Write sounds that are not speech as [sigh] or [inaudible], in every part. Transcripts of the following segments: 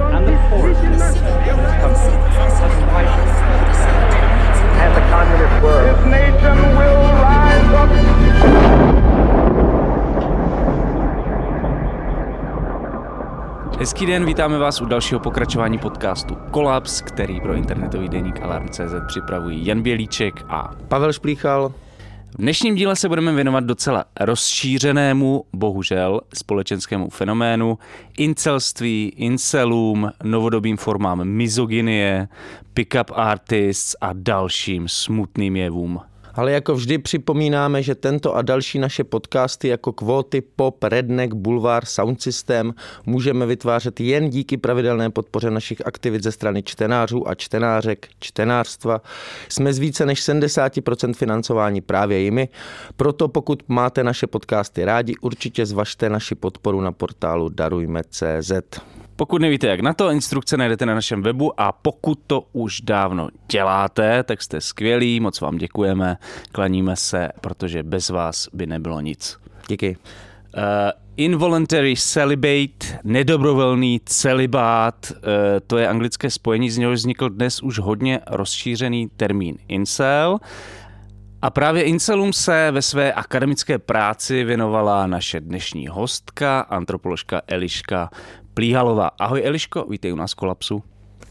and the 10% of this country has widened. And the communist word. This nation will rise up. Hezký den, vítáme vás u dalšího pokračování podcastu Kolaps, který pro internetový deník Alarm.cz připravují Jan Bělíček a Pavel Šplíchal. V dnešním díle se budeme věnovat docela rozšířenému, bohužel, společenskému fenoménu, incelství, incelům, novodobým formám mizogynie, pick-up artists a dalším smutným jevům. Ale jako vždy připomínáme, že tento a další naše podcasty jako kvóty, pop, redneck, bulvár, sound system můžeme vytvářet jen díky pravidelné podpoře našich aktivit ze strany čtenářů a čtenářek, čtenářstva. Jsme z více než 70% financování právě jimi, proto pokud máte naše podcasty rádi, určitě zvažte naši podporu na portálu darujme.cz. Pokud nevíte, jak na to, instrukce najdete na našem webu a pokud to už dávno děláte, tak jste skvělí, moc vám děkujeme, klaníme se, protože bez vás by nebylo nic. Díky. Uh, involuntary celibate, nedobrovolný celibát, uh, to je anglické spojení, z něhož vznikl dnes už hodně rozšířený termín incel. A právě incelům se ve své akademické práci věnovala naše dnešní hostka, antropoložka Eliška Plíhalová. Ahoj Eliško, vítej u nás Kolapsu.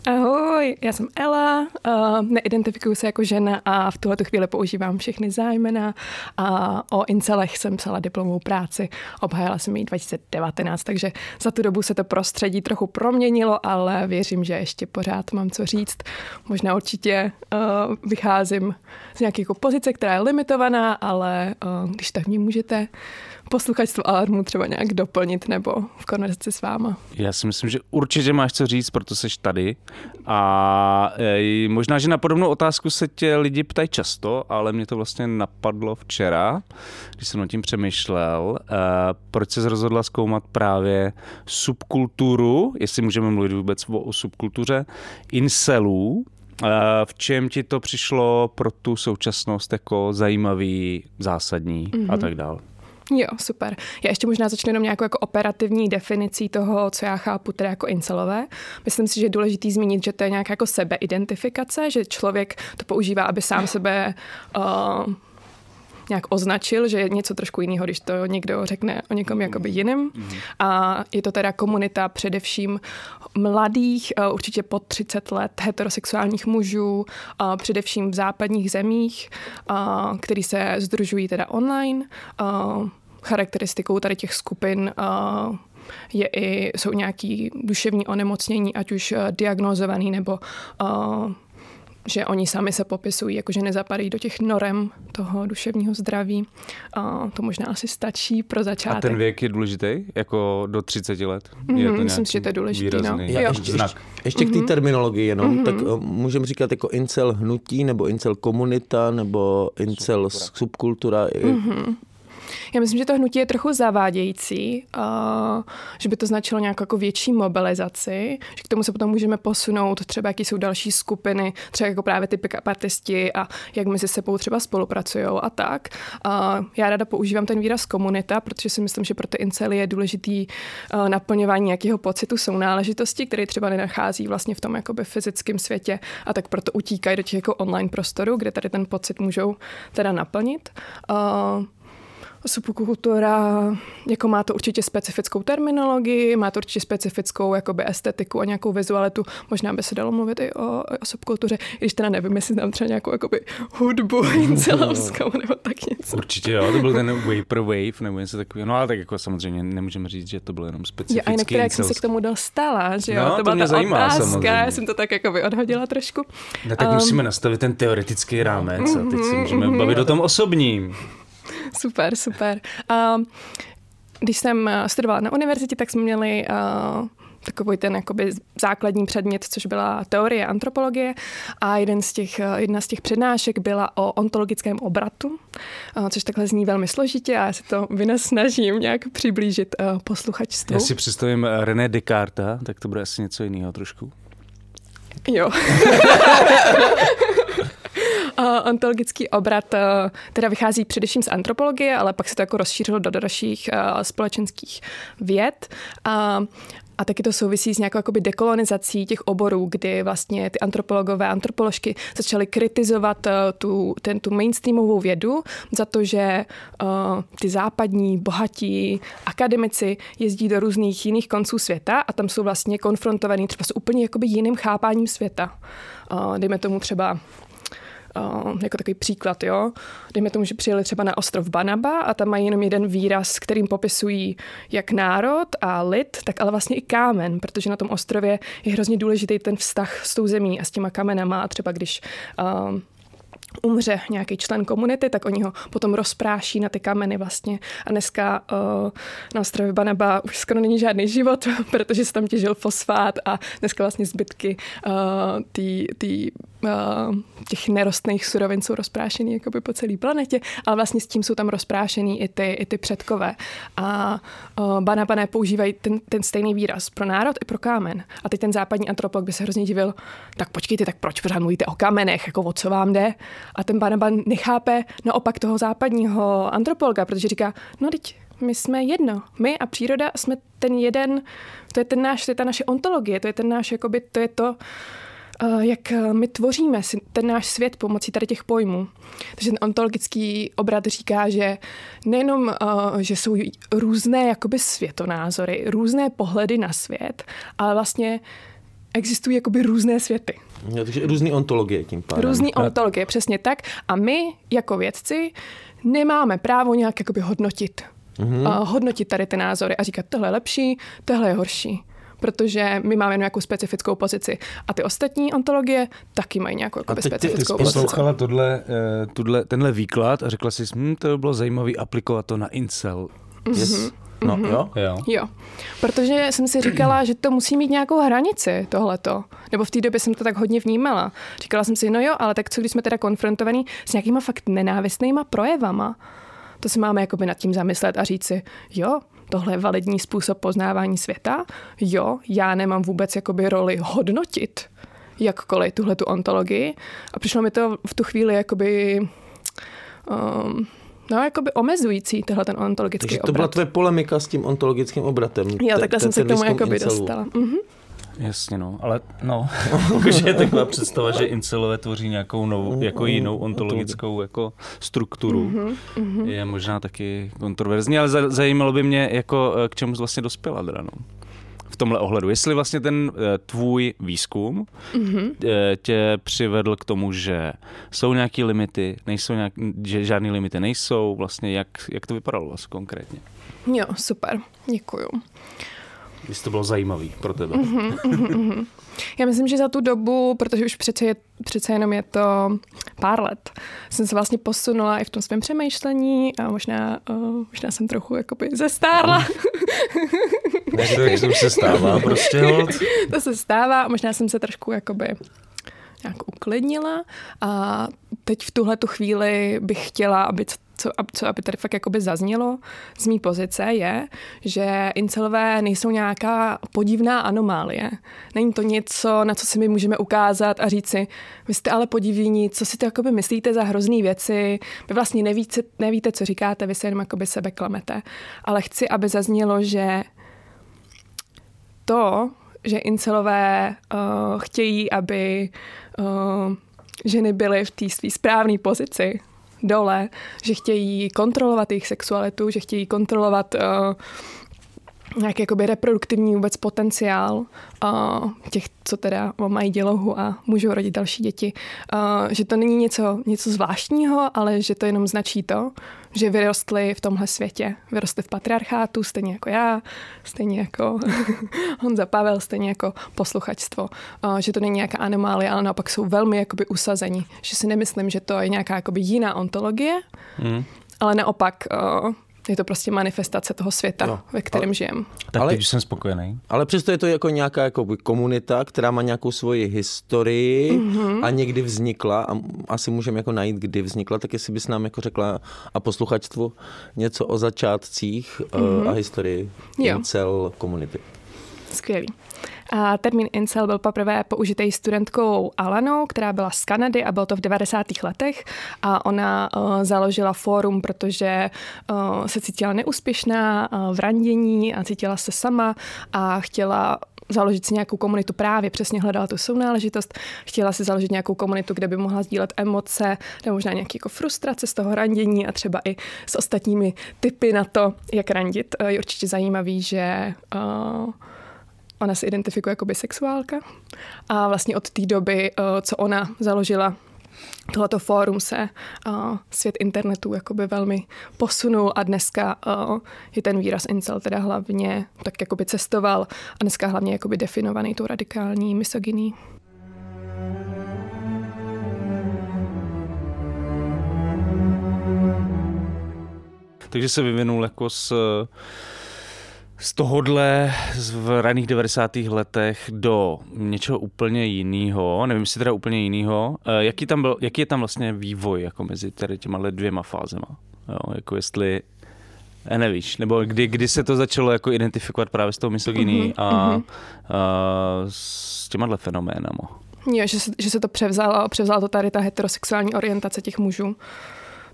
Ahoj, já jsem Ela, uh, neidentifikuji se jako žena a v tuhle chvíli používám všechny zájmena a o incelech jsem psala diplomovou práci, obhájila jsem ji 2019, takže za tu dobu se to prostředí trochu proměnilo, ale věřím, že ještě pořád mám co říct. Možná určitě uh, vycházím z nějaké jako pozice, která je limitovaná, ale uh, když tak mě můžete posluchačstvo Alarmu třeba nějak doplnit nebo v konverzaci s váma. Já si myslím, že určitě máš co říct, proto jsi tady. A e, možná, že na podobnou otázku se tě lidi ptají často, ale mě to vlastně napadlo včera, když jsem nad tím přemýšlel. E, proč jsi rozhodla zkoumat právě subkulturu, jestli můžeme mluvit vůbec o, o subkultuře, incelů, e, v čem ti to přišlo pro tu současnost jako zajímavý, zásadní mm-hmm. a tak dále? Jo, super. Já ještě možná začnu jenom nějakou jako operativní definicí toho, co já chápu teda jako incelové. Myslím si, že je důležitý zmínit, že to je nějaká jako sebeidentifikace, že člověk to používá, aby sám sebe uh, nějak označil, že je něco trošku jiného, když to někdo řekne o někom jakoby jiným. A je to teda komunita především mladých, uh, určitě pod 30 let, heterosexuálních mužů, uh, především v západních zemích, uh, který se združují teda online. Charakteristikou tady těch skupin je i, jsou nějaký duševní onemocnění, ať už diagnozovaný nebo uh, že oni sami se popisují, jakože nezapadají do těch norem toho duševního zdraví. A to možná asi stačí pro začátek. A ten věk je důležitý? Jako do 30 let? Mm-hmm, je to myslím si, že to je důležitý. No. Já Jo. ještě, ještě, ještě k té terminologii jenom, mm-hmm. tak uh, můžeme říkat jako incel hnutí, nebo incel komunita, nebo incel subkultura. Mm-hmm. Já myslím, že to hnutí je trochu zavádějící, uh, že by to značilo nějakou jako větší mobilizaci, že k tomu se potom můžeme posunout třeba, jaký jsou další skupiny, třeba jako právě ty pick artisti a jak mezi sebou třeba spolupracují a tak. Uh, já ráda používám ten výraz komunita, protože si myslím, že pro ty incely je důležitý uh, naplňování nějakého pocitu sounáležitosti, který třeba nenachází vlastně v tom jakoby fyzickém světě a tak proto utíkají do těch jako online prostoru, kde tady ten pocit můžou teda naplnit. Uh, subkultura, jako má to určitě specifickou terminologii, má to určitě specifickou jakoby estetiku a nějakou vizualitu. Možná by se dalo mluvit i o, o subkultuře, i když teda nevím, jestli tam třeba nějakou jakoby hudbu [laughs] incelovskou nebo tak něco. Určitě jo, to byl ten Vaporwave nebo něco takového. No ale tak jako samozřejmě nemůžeme říct, že to bylo jenom Jo, specifický a teda, jak jsem se k tomu dostala, že jo, No, to to byla mě ta zajímá otázka, samozřejmě. já jsem to tak jakoby odhodila trošku. No, tak Um, musíme nastavit ten teoretický rámec a teď se můžeme bavit o tom osobním. [laughs] Super, super. Um, když jsem eh, studovala na univerzitě, tak jsme měli uh, takový ten jakoby základní předmět, což byla teorie antropologie a jeden z těch, jedna z těch přednášek byla o ontologickém obratu, což takhle zní velmi složitě a já si to vynasnažím nějak přiblížit posluchačstvu. Já si představím René Descartes, tak to bude asi něco jiného trošku. Jo. [laughs] ontologický obrat teda vychází především z antropologie, ale pak se to jako rozšířilo do dalších společenských věd. A taky to souvisí s nějakou jakoby dekolonizací těch oborů, kdy vlastně ty antropologové, antropoložky začaly kritizovat tu, ten, tu mainstreamovou vědu za to, že uh, ty západní, bohatí akademici jezdí do různých jiných konců světa a tam jsou vlastně konfrontovaní třeba s úplně jakoby jiným chápáním světa. Uh, dejme tomu třeba jako takový příklad, jo. Dejme tomu, že přijeli třeba na ostrov Banaba a tam mají jenom jeden výraz, kterým popisují jak národ a lid, tak ale vlastně i kámen, protože na tom ostrově je hrozně důležitý ten vztah s tou zemí a s těma kamenama a třeba když umře nějaký člen komunity, tak oni ho potom rozpráší na ty kameny vlastně. A dneska uh, na ostrově Banaba už skoro není žádný život, [laughs] protože se tam těžil fosfát a dneska vlastně zbytky uh, uh, těch nerostných surovin jsou rozprášený jakoby po celé planetě, ale vlastně s tím jsou tam rozprášený i ty, i ty předkové. A uh, Banabané používají ten, ten stejný výraz pro národ i pro kámen. A teď ten západní antropolog by se hrozně divil, tak počkejte, tak proč pořád mluvíte o kamenech, jako o co vám jde? A ten Banaban nechápe naopak toho západního antropologa, protože říká, no teď my jsme jedno. My a příroda jsme ten jeden, to je ten náš, to je ta naše ontologie, to je ten náš, jakoby, to je to, eh, jak my tvoříme si ten náš svět pomocí tady těch pojmů. Takže ten ontologický obrat říká, že nejenom, eh, že jsou různé jakoby světonázory, různé pohledy na svět, ale vlastně existují jakoby různé světy. Jo, takže různý ontologie tím pádem. Různý ontologie, přesně tak. A my jako vědci nemáme právo nějak jakoby hodnotit. Mm-hmm. A hodnotit tady ty názory a říkat, tohle je lepší, tohle je horší protože my máme nějakou specifickou pozici. A ty ostatní ontologie taky mají nějakou a specifickou ty, poslouchala tohle, uh, tuhle, tenhle výklad a řekla si, hm, to by bylo zajímavé aplikovat to na incel. Mm-hmm. Yes. No, mm-hmm. jo? jo? Jo. Protože jsem si říkala, že to musí mít nějakou hranici, tohleto. Nebo v té době jsem to tak hodně vnímala. Říkala jsem si, no jo, ale tak co když jsme teda konfrontovaní s nějakýma fakt nenávistnýma projevama? To si máme jakoby nad tím zamyslet a říct si, jo, tohle je validní způsob poznávání světa. Jo, já nemám vůbec jakoby roli hodnotit jakkoliv tuhle tu ontologii. A přišlo mi to v tu chvíli jakoby um, no, jakoby omezující tohle ten ontologický Takže to byla tvoje polemika s tím ontologickým obratem. Jo, takhle jsem se k tomu jakoby dostala. Mhm. Jasně, no, ale no, [laughs] jakože je taková představa, že incelové tvoří nějakou novou, jako jinou ontologickou jako strukturu, mm-hmm, je možná taky kontroverzní, ale zajímalo by mě, jako k čemu jsi vlastně dospěla, Drano tomhle ohledu. Jestli vlastně ten eh, tvůj výzkum mm-hmm. tě přivedl k tomu, že jsou nějaké limity, nejsou nějak, že žádné limity nejsou, vlastně jak, jak to vypadalo vlastně konkrétně? Jo, super, děkuju. Jestli to bylo zajímavé pro tebe. Mm-hmm, mm-hmm. Já myslím, že za tu dobu, protože už přece, je, přece jenom je to pár let, jsem se vlastně posunula i v tom svém přemýšlení a možná, uh, možná jsem trochu jakoby zestárla. Ne, to se stává prostě. Hod. [laughs] to se stává a možná jsem se trošku jakoby nějak uklidnila a teď v tuhle tu chvíli bych chtěla, aby co, co aby tady fakt jakoby zaznělo z mý pozice, je, že incelové nejsou nějaká podivná anomálie. Není to něco, na co si my můžeme ukázat a říct si, vy jste ale podivní, co si to jakoby myslíte za hrozný věci, vy vlastně nevíte, nevíte, co říkáte, vy se jenom jakoby sebe klamete. Ale chci, aby zaznělo, že to, že incelové uh, chtějí, aby uh, ženy byly v té své správné pozici, dole, že chtějí kontrolovat jejich sexualitu, že chtějí kontrolovat uh, nějaký jakoby reproduktivní vůbec potenciál uh, těch, co teda mají dělohu a můžou rodit další děti. Uh, že to není něco, něco zvláštního, ale že to jenom značí to, že vyrostli v tomhle světě. Vyrostli v patriarchátu, stejně jako já, stejně jako [laughs] Honza Pavel, stejně jako posluchačstvo. Uh, že to není nějaká anomálie, ale naopak jsou velmi jakoby usazení. Že si nemyslím, že to je nějaká jakoby jiná ontologie, mm. ale naopak uh, je to prostě manifestace toho světa, jo. ve kterém žijem. Tak Ale- teď už jsem spokojený. Ale přesto je to jako nějaká jako komunita, která má nějakou svoji historii mm-hmm. a někdy vznikla a asi můžeme jako najít, kdy vznikla, tak jestli bys nám jako řekla a posluchačstvu něco o začátcích mm-hmm. a historii Jo. incel komunity. Skvělý. A termín incel byl poprvé použitý studentkou Alanou, která byla z Kanady a bylo to v 90. letech a ona uh, založila fórum, protože uh, se cítila neúspěšná uh, v randění a cítila se sama a chtěla založit si nějakou komunitu právě, přesně hledala tu sounáležitost, chtěla si založit nějakou komunitu, kde by mohla sdílet emoce nebo možná nějaké jako frustrace z toho randění a třeba i s ostatními typy na to, jak randit. Je určitě zajímavý, že uh, ona se identifikuje jako bisexuálka a vlastně od té doby, eh, co ona založila tohleto fórum se eh, svět internetu jakoby velmi posunul a dneska eh, je ten výraz incel teda hlavně tak jakoby cestoval a dneska hlavně jakoby definovaný tou radikální misogyní. Takže se vyvinul jako z, z tohohle z v raných 90. letech do něčeho úplně jiného, nevím, jestli teda úplně jiného. Eh, Jaký, tam byl, jaký je tam vlastně vývoj jako mezi tady těma dvěma fázema? Jo, jako jestli eh, nevíš, nebo kdy, kdy se to začalo jako identifikovat právě s tou misogyní a, a s těma fenoménama. Jo, že se, že se to převzalo, převzala to tady ta heterosexuální orientace těch mužů.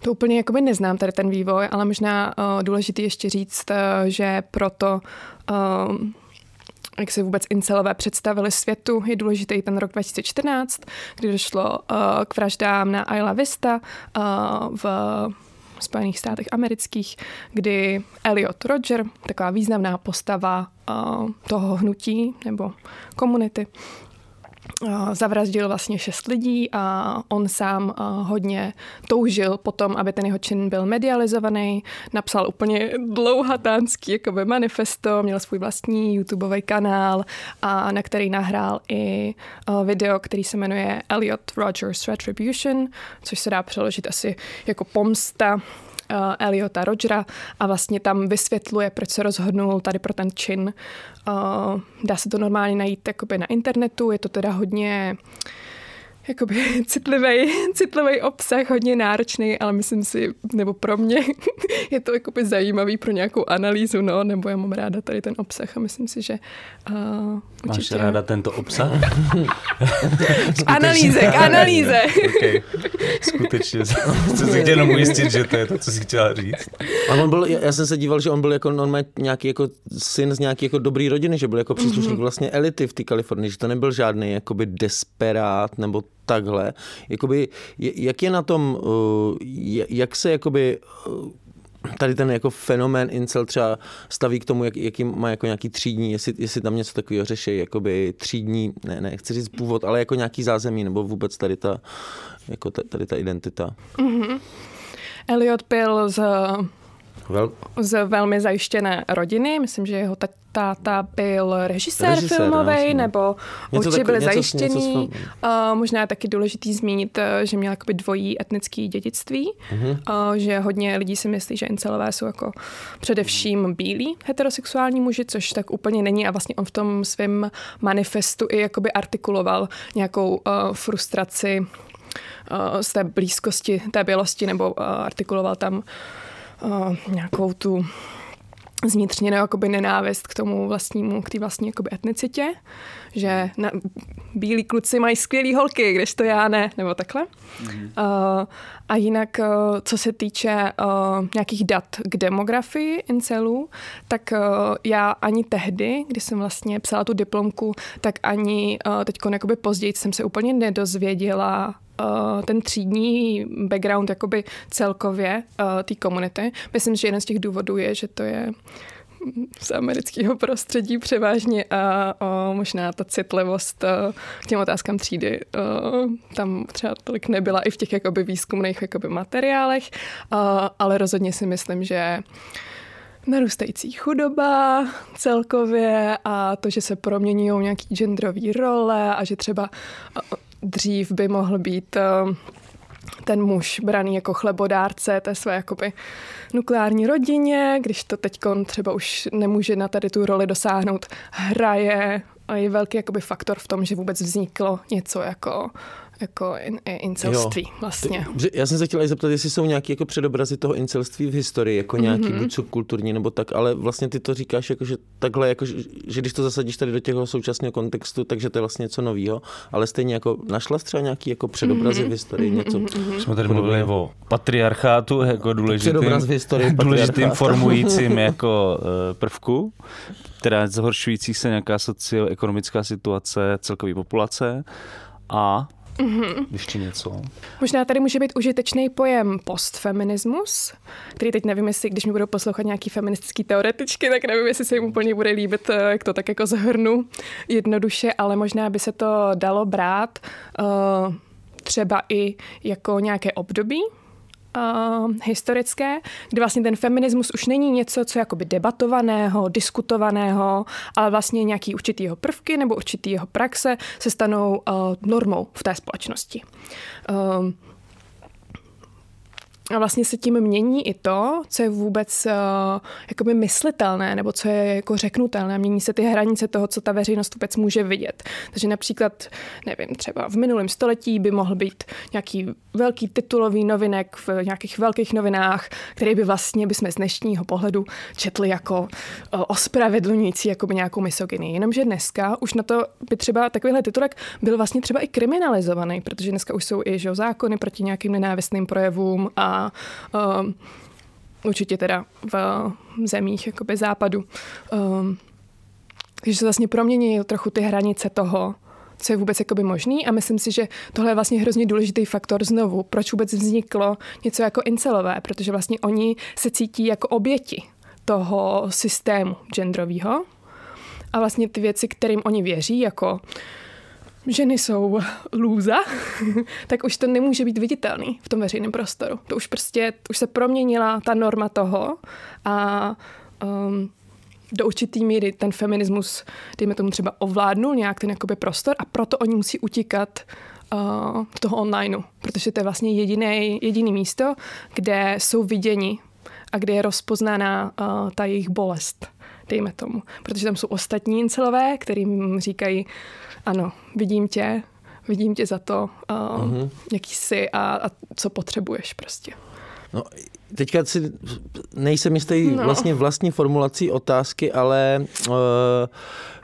To úplně jakoby neznám tady ten vývoj, ale možná uh, důležitý ještě říct, uh, že proto uh, jak se vůbec incelové představili světu, je důležitý ten rok 2014, kdy došlo uh, k vraždám na Isla Vista uh, v Spojených státech amerických, kdy Elliot Roger, taková významná postava uh, toho hnutí nebo komunity, zavraždil vlastně šest lidí a on sám hodně toužil potom, aby ten jeho čin byl medializovaný. Napsal úplně dlouhatánský jakoby manifesto, měl svůj vlastní YouTubeový kanál, a na který nahrál i video, který se jmenuje Elliot Rogers Retribution, což se dá přeložit asi jako pomsta Eliota Rogera a vlastně tam vysvětluje, proč se rozhodnul tady pro ten čin. Uh, dá se to normálně najít jakoby na internetu, je to teda hodně jakoby [laughs] citlivý, citlivý obsah, hodně náročný, ale myslím si, nebo pro mě [laughs] je to jakoby zajímavý pro nějakou analýzu, no, nebo já mám ráda tady ten obsah a myslím si, že uh, Máš určitě- ráda tento obsah? [laughs] K analýze, k analýze. okay. Skutečně. Chci si jenom ujistit, že to je to, co jsi chtěla říct. A on byl, já jsem se díval, že on byl jako normálně nějaký jako syn z nějaké jako dobrý rodiny, že byl jako příslušník vlastně elity v té Kalifornii, že to nebyl žádný jakoby desperát nebo takhle. Jakoby, jak je na tom, uh, jak se jakoby uh, tady ten jako fenomén incel třeba staví k tomu, jak, jaký má jako nějaký třídní, jestli, jestli tam něco takového řeší, jakoby třídní, ne, ne, chci říct původ, ale jako nějaký zázemí, nebo vůbec tady ta, jako ta, tady ta identita. Elliot byl z Vel, z velmi zajištěné rodiny. Myslím, že jeho ta- táta byl režisér, Režisér, filmový, jasně. nebo určitě byli zajištění. něco Uh, možná je taky důležitý zmínit, eh, že měl jakoby dvojí etnický dědictví, Mhm. uh, že hodně lidí si myslí, že incelové jsou jako především bílí heterosexuální muži, což tak úplně není a vlastně on v tom svém manifestu i jakoby artikuloval nějakou uh, frustraci uh, z té blízkosti, té bělosti, nebo uh, artikuloval tam uh, nějakou tu zvnitřněnou jakoby nenávist k tomu vlastnímu, k té vlastní jakoby etnicitě, že na, bílí kluci mají skvělý holky, kdežto já ne, nebo takhle. Mm. Uh, a jinak, uh, co se týče uh, nějakých dat k demografii incelů, tak uh, já ani tehdy, kdy jsem vlastně psala tu diplomku, tak ani uh, teď později jsem se úplně nedozvěděla ten třídní background jakoby celkově uh, té komunity. Myslím, že jeden z těch důvodů je, že to je z amerického prostředí převážně a o, možná ta citlivost o, k těm otázkám třídy o, tam třeba tolik nebyla i v těch jakoby výzkumných jakoby materiálech, o, ale rozhodně si myslím, že narůstající chudoba celkově a to, že se proměňují nějaký genderové role a že třeba dřív by mohl být o, ten muž braný jako chlebodárce té své jakoby nukleární rodině, když to teď třeba už nemůže na tady tu roli dosáhnout, hraje a je velký jakoby faktor v tom, že vůbec vzniklo něco jako jako in, incelství jo. vlastně. Já jsem se chtěla zeptat, jestli jsou nějaké jako předobrazy toho incelství v historii, jako nějaký mm-hmm. buď subkulturní nebo tak, ale vlastně ty to říkáš, jako, že takhle, jako, že, že když to zasadíš tady do těho současného kontextu, takže to je vlastně něco nového, ale stejně jako našla třeba nějaký jako předobrazy mm-hmm. v historii, mhm, něco. Mm-hmm. Jsme tady mluvili o patriarchátu jako důležitým, v historii [laughs] důležitým formujícím [laughs] jako uh, prvku, teda zhoršující se nějaká socioekonomická situace celkové populace a Mm-hmm. Ještě něco. Možná tady může být užitečný pojem postfeminismus, který teď nevím, jestli, když mi budou poslouchat nějaký feministický teoretičky, tak nevím, jestli se jim úplně bude líbit, eh, jak to tak jako zhrnu jednoduše, ale možná by se to dalo brát uh, třeba i jako nějaké období, uh, historické, kdy vlastně ten feminismus už není něco, co je jakoby debatovaného, diskutovaného, ale vlastně nějaký určitý jeho prvky nebo určitý jeho praxe se stanou uh, normou v té společnosti. Uh, a vlastně se tím mění i to, co je vůbec uh, jakoby myslitelné, nebo co je jako řeknutelné. Mění se ty hranice toho, co ta veřejnost vůbec může vidět. Takže například, nevím, třeba v minulém století by mohl být nějaký velký titulový novinek v nějakých velkých novinách, který by vlastně bychom z dnešního pohledu četli jako uh, ospravedlňující jakoby nějakou misogyny. Jenomže dneska už na to by třeba takovýhle titulek byl vlastně třeba i kriminalizovaný, protože dneska už jsou i že, zákony proti nějakým nenávistným projevům a uh, určitě teda v zemích jakoby západu. Um, takže se vlastně promění trochu ty hranice toho, co je vůbec jakoby možný a myslím si, že tohle je vlastně hrozně důležitý faktor znovu, proč vůbec vzniklo něco jako incelové, protože vlastně oni se cítí jako oběti toho systému genderového a vlastně ty věci, kterým oni věří, jako ženy jsou lůza, [laughs] tak už to nemůže být viditelný v tom veřejném prostoru. To už prostě, už se proměnila ta norma toho a um, do určitý míry ten feminismus, dejme tomu třeba ovládnul nějak ten jakoby prostor a proto oni musí utíkat uh, toho onlineu, protože to je vlastně jediný, jediný místo, kde jsou viděni a kde je rozpoznaná uh, ta jejich bolest, dejme tomu. Protože tam jsou ostatní incelové, kterým říkají, ano, vidím tě, vidím tě za to, uh, uh-huh. jaký jsi a, a co potřebuješ prostě. No, teďka si nejsem jistý no. vlastně vlastní formulací otázky, ale uh,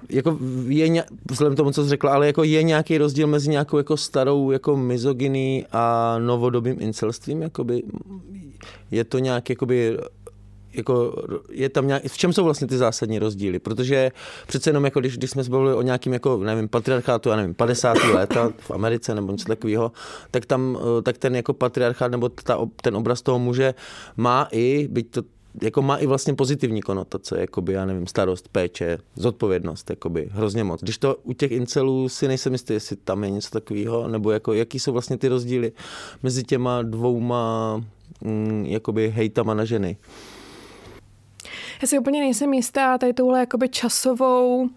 jako je vzhledem tomu, co jsi řekla, ale jako je nějaký rozdíl mezi nějakou jako starou jako mizogyní a novodobým incelstvím, jakoby je to nějak jakoby jako je tam nějak, v čem jsou vlastně ty zásadní rozdíly? Protože přece jenom, jako když, když jsme se bavili o nějakým, jako, nevím, patriarchátu, já nevím, 50. léta v Americe nebo něco takového, tak tam, eh, tak ten jako patriarchát nebo ta, ten obraz toho muže má i, byť to jako má i vlastně pozitivní konotace, jakoby, já nevím, starost, péče, zodpovědnost, jakoby, hrozně moc. Když to u těch incelů si nejsem jistý, jestli tam je něco takového, nebo jako, jaký jsou vlastně ty rozdíly mezi těma dvouma mm, jakoby hejtama na ženy. Já si úplně nejsem jistá tady touhle jakoby časovou,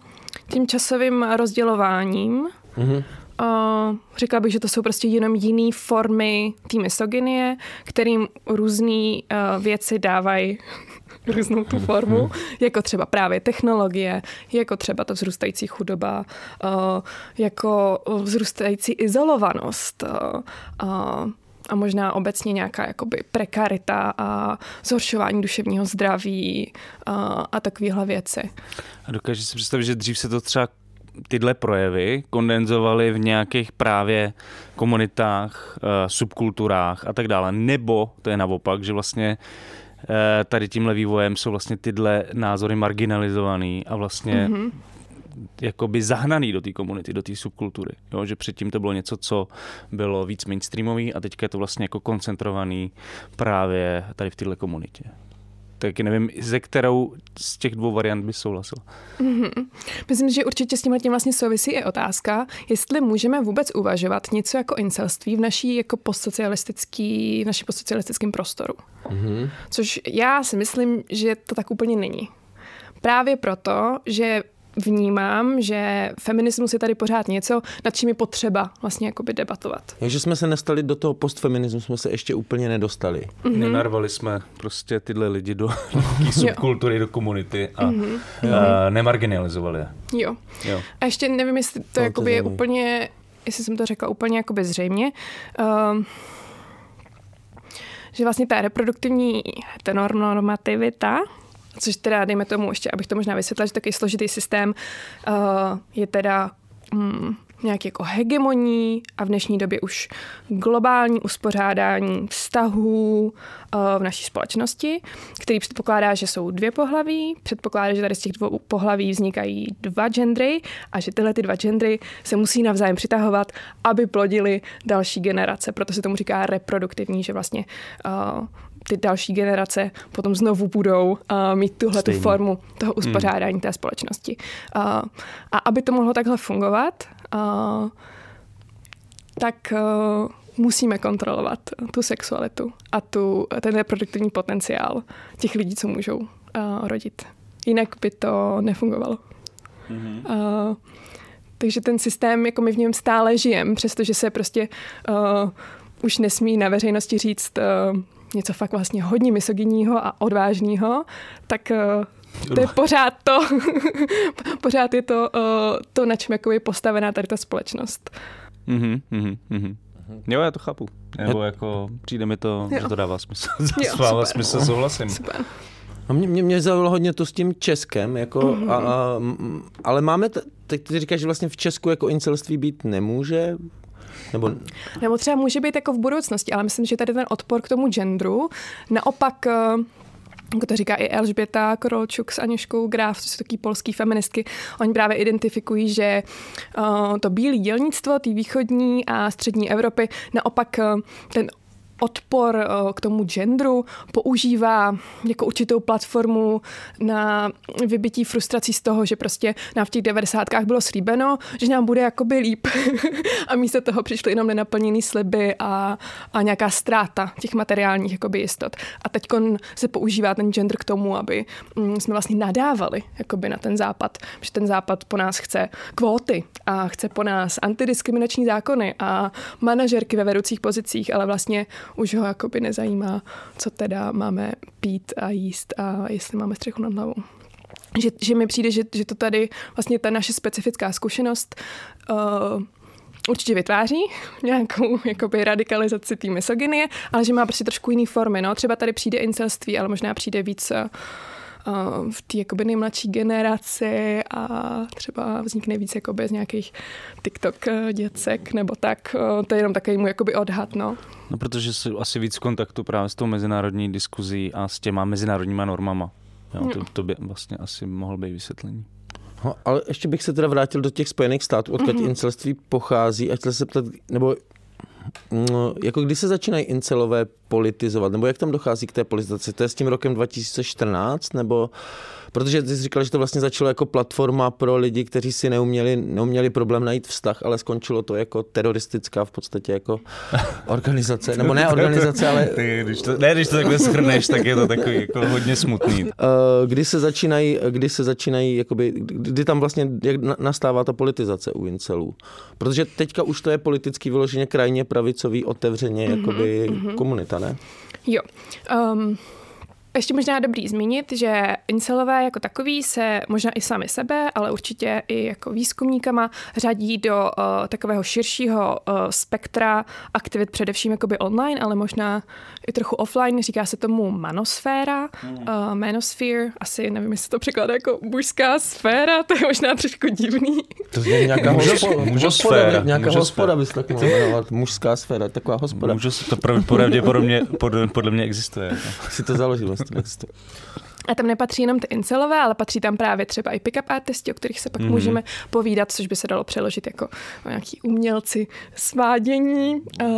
tím časovým rozdělováním. Mm-hmm. Uh, říkala bych, že to jsou prostě jenom jiné formy té misogynie, kterým různé uh, věci dávají [laughs] různou tu formu, mm. jako třeba právě technologie, jako třeba ta vzrůstající chudoba, uh, jako vzrůstající izolovanost, uh, uh, a možná obecně nějaká jakoby prekarita a zhoršování duševního zdraví a, a takovéhle věci. A dokážeš si představit, že dřív se to třeba tyhle projevy kondenzovaly v nějakých právě komunitách, eh, subkulturách a tak dále, nebo to je naopak, že vlastně eh, tady tímhle vývojem jsou vlastně tyhle názory marginalizovaný a vlastně mm-hmm jakoby zahnaný do té komunity, do té subkultury. Jo? Že předtím to bylo něco, co bylo víc mainstreamový a teďka je to vlastně jako koncentrovaný právě tady v této komunitě. Tak nevím, ze kterou z těch dvou variant by souhlasil. Mm-hmm. [laughs] Myslím, že určitě s tím vlastně souvisí i otázka, jestli můžeme vůbec uvažovat něco jako incelství v naší jako postsocialistický, v naší postsocialistickém prostoru. Mm-hmm. Což já si myslím, že to tak úplně není. Právě proto, že vnímám, že feminismus je tady pořád něco, nad čím je potřeba vlastně jakoby debatovat. Takže jsme se nestali do toho postfeminismu, jsme se ještě úplně nedostali. Mm-hmm. Nenarvali jsme prostě tyhle lidi do [laughs] subkultury, do komunity a mm-hmm. uh, nemarginalizovali je. Jo. jo. A ještě nevím, jestli to, to jakoby je úplně, jestli jsem to řekla úplně jakoby zřejmě, uh, že vlastně ta reproduktivní heteronormativita, což teda, dejme tomu ještě, abych to možná vysvětlila, že taky složitý systém uh, je teda um, nějaký jako hegemoní a v dnešní době už globální uspořádání vztahů uh, v naší společnosti, který předpokládá, že jsou dvě pohlaví, předpokládá, že tady z těch dvou pohlaví vznikají dva gendry a že tyhle ty dva gendry se musí navzájem přitahovat, aby plodili další generace. Proto se tomu říká reproduktivní, že vlastně uh, ty další generace potom znovu budou uh, mít tuhle tu formu toho uspořádání hmm. té společnosti. Uh, a aby to mohlo takhle fungovat, uh, tak uh, musíme kontrolovat tu sexualitu a tu, ten reproduktivní potenciál těch lidí, co můžou uh, rodit. Jinak by to nefungovalo. Mm-hmm. Uh, takže ten systém, jako my v něm stále žijeme, přestože se prostě uh, už nesmí na veřejnosti říct uh, něco fakt vlastně hodně misogyního a odvážného, tak uh, to je pořád to, [laughs] pořád je to, uh, to, na čem je postavená tady ta společnost. Mm-hmm, mm-hmm. Jo, já to chápu. Nebo jako přijde mi to, jo. že to dává smysl. S váma smysl souhlasím. Super. No mě, mě, mě zaujalo hodně to s tím Českem, jako, mm-hmm. a, a, ale máme, t- teď ty říkáš, že vlastně v Česku jako incelství být nemůže, nebo... Nebo třeba může být jako v budoucnosti, ale myslím, že tady ten odpor k tomu genderu naopak eh, jako to říká i Elžběta Korolčuk s Aněškou Graf, to jsou taky polský feministky, oni právě identifikují, že uh, to bílé dělnictvo, ty východní a střední Evropy, naopak uh, ten odpor eh, k tomu genderu používá jako určitou platformu na vybití frustrací z toho, že prostě nám v těch devadesátkách bylo slíbeno, že nám bude jakoby líp [laughs] a místo toho přišly jenom nenaplněný sliby a, a nějaká ztráta těch materiálních jakoby jistot. A teď se používá ten gender k tomu, aby mm, jsme vlastně nadávali jakoby na ten západ, že ten západ po nás chce kvóty a chce po nás antidiskriminační zákony a manažerky ve vedoucích pozicích, ale vlastně už ho jakoby nezajímá, co teda máme pít a jíst a jestli máme střechu nad hlavou. Že, že mi přijde, že, že to tady vlastně ta naše specifická zkušenost uh, určitě vytváří nějakou jakoby, radikalizaci té misogynie, ale že má prostě trošku jiný formy. No. Třeba tady přijde incelství, ale možná přijde víc uh, v té jakoby nejmladší generaci a třeba vznikne víc jakoby z nějakých TikTok eh, děcek nebo tak. Eh, to je jenom takový můj jakoby odhad, no. No, protože jsi asi víc v kontaktu právě s tou mezinárodní diskuzí a s těma mezinárodníma normama. Jo, to, to by vlastně asi mohl být vysvětlení. No, ale ještě bych se teda vrátil do těch Spojených států, odkud mm-hmm. incelství pochází a chtěl se ptat, nebo No, jako kdy se začínají incelové politizovat, nebo jak tam dochází k té politizaci? To je s tím rokem 2014, nebo Protože ty jsi říkal, že to vlastně začalo jako platforma pro lidi, kteří si neuměli, neuměli problém najít vztah, ale skončilo to jako teroristická v podstatě jako organizace. Nebo ne organizace, ale... Ty, když to, ne, když to takhle schrneš, tak je to takový jako hodně smutný. Eh, kdy se začínají, kdy se začínají, jakoby, kdy tam vlastně jak nastává ta politizace u incelů? Protože teďka už to je politicky vyloženě krajně pravicový, otevřeně mm-hmm, jakoby mm-hmm. komunita, ne? Jo. Um, ještě možná dobrý zmínit, že incelové jako takový se možná i sami sebe, ale určitě i jako výzkumníkama řadí do uh, takového širšího uh, spektra aktivit, především jakoby online, ale možná i trochu offline. Říká se tomu manosféra, mm. uh, manosphere, asi nevím, jestli to překládá jako mužská sféra, to je možná trošku divný. To je nějaká hospoda, nějaká hospoda bys tak jmenovat, mužská sféra, taková hospoda. Můžu to pravděpodobně [laughs] podle, podle mě existuje. Jako. Si to založil A tam nepatří jenom ty incelové, ale patří tam právě třeba i pick-up artisti, o kterých se pak mm-hmm. můžeme povídat, což by se dalo přeložit jako nějaký umělci svádění. Uh,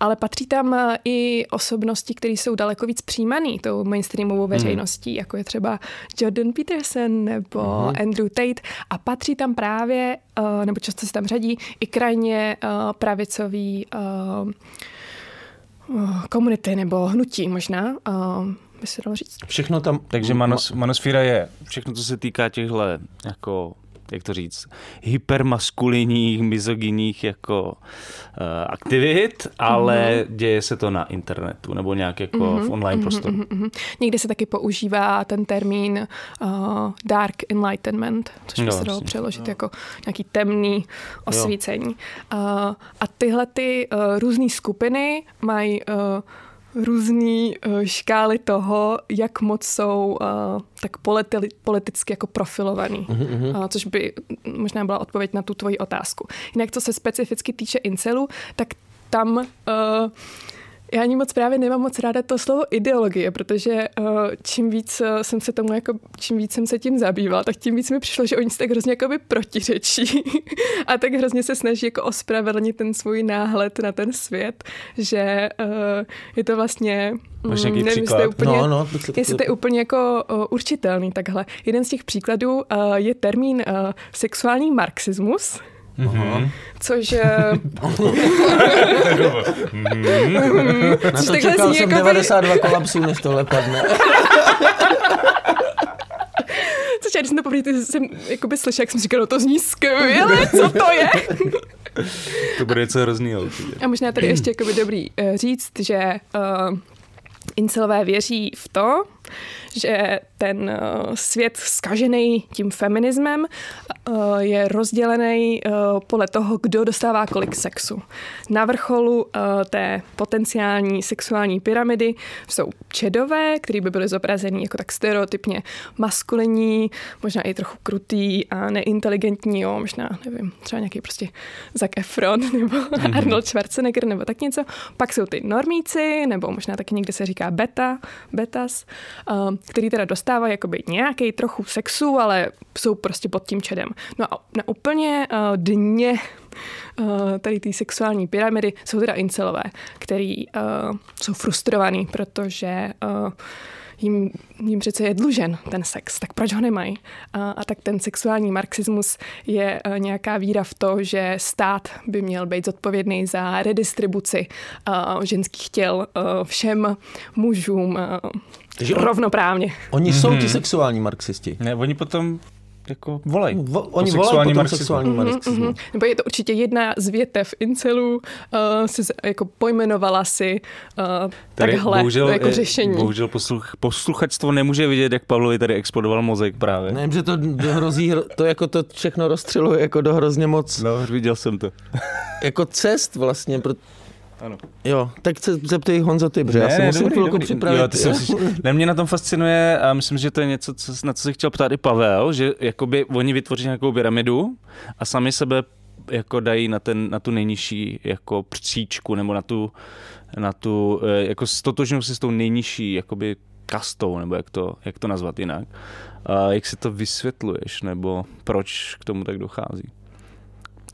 ale patří tam eh, i osobnosti, které jsou daleko víc přijímaný tou mainstreamovou mhm. veřejností, mm. jako je třeba Jordan Peterson nebo mm-hmm. Andrew Tate. A patří tam právě, uh, nebo často se tam řadí, i krajně uh, pravicový uh, komunity nebo hnutí možná. Uh, by se dalo říct. Všechno tam, takže manos, manosféra je všechno, co se týká těchto jako jak to říct, hypermaskulinních, mizogyních jako uh, aktivit, ale mm-hmm. děje se to na internetu nebo nějak jako mm-hmm, v online mm-hmm, prostoru. Mm-hmm. Někdy se taky používá ten termín uh, dark enlightenment, což by se dalo přeložit no. jako nějaký temný osvícení. Uh, a tyhle ty uh, různé skupiny mají uh, různé uh, škály toho, jak moc jsou uh, tak politi- politicky jako profilovaný, uh-huh. uh, což by možná byla odpověď na tu tvoji otázku. Jinak, co se specificky týče incelů, tak tam uh, já ani moc právě nemám moc ráda to slovo ideologie, protože uh, čím víc uh, jsem se tomu, jako, čím víc jsem se tím zabývala, tak tím víc mi přišlo, že oni se tak hrozně jakoby protiřečí [laughs] a tak hrozně se snaží jako ospravedlnit ten svůj náhled na ten svět, že uh, je to vlastně Máš nějaký nevím, příklad? Jestli úplně, no, no, jestli to je úplně jako uh, určitelný takhle. Jeden z těch příkladů uh, je termín uh, sexuální marxismus, Mm-hmm. Což... Na to čekal jsem 92 kolapsů, než tohle padne. Což já, když jsem to poprvé jsem jakoby slyšel, jak jsem říkal, no to zní skvěle, co to je? to bude něco hroznýho. A možná tady ještě [clears throat] jakoby dobrý uh, říct, že uh, incelové věří v to, že ten eh, svět skažený tím feminismem eh, je rozdělený eh, podle toho, kdo dostává kolik sexu. Na vrcholu té potenciální sexuální pyramidy jsou čedové, které by byly zobrazený jako tak stereotypně maskulinní, možná i trochu krutý a neinteligentní, jo, možná, nevím, třeba nějaký prostě Zac Efron [laughs] nebo mm-hmm. Arnold Schwarzenegger nebo tak něco. Pak jsou ty normíci, nebo možná taky někde se říká beta, betas, který teda dostávají jakoby nějaký trochu sexu, ale jsou prostě pod tím čedem. No a na úplně uh, dně uh, tady té sexuální pyramidy jsou teda incelové, který uh, jsou frustrovaný, protože jim, jim přece je dlužen ten sex, tak proč ho nemají? A, a tak ten sexuální marxismus je nějaká víra v to, že stát by měl být zodpovědný za redistribuci a, ženských těl a, všem mužům a, Takže rovnoprávně. Oni jsou mm-hmm. ti sexuální marxisti. Ne, oni potom jako volej. Vo, oni po volají po sexuální mm-hmm, marxismu. Mm-hmm. Nebo je to určitě jedna z větev incelů, uh, si jako pojmenovala si uh, takhle bohužel, jako řešení. Bohužel posluch, posluchačstvo nemůže vidět, jak Pavlovi tady explodoval mozek právě. Ne, že to hrozí, to jako to všechno rozstřeluje jako do hrozně moc. No, viděl jsem to. jako cest vlastně, pro, ano. Jo, tak se zeptej Honzo ty, protože já se musím chvilku připravit. Jo, ty [laughs] ne, mě na tom fascinuje a myslím, že to je něco, co, na co se chtěl ptát i Pavel, že jakoby oni vytvoří nějakou pyramidu a sami sebe jako dají na, ten, na tu nejnižší jako příčku nebo na tu, na tu eh, jako stotožnou si s tou nejnižší jakoby kastou, nebo jak to, jak to nazvat jinak. A jak si to vysvětluješ, nebo proč k tomu tak dochází?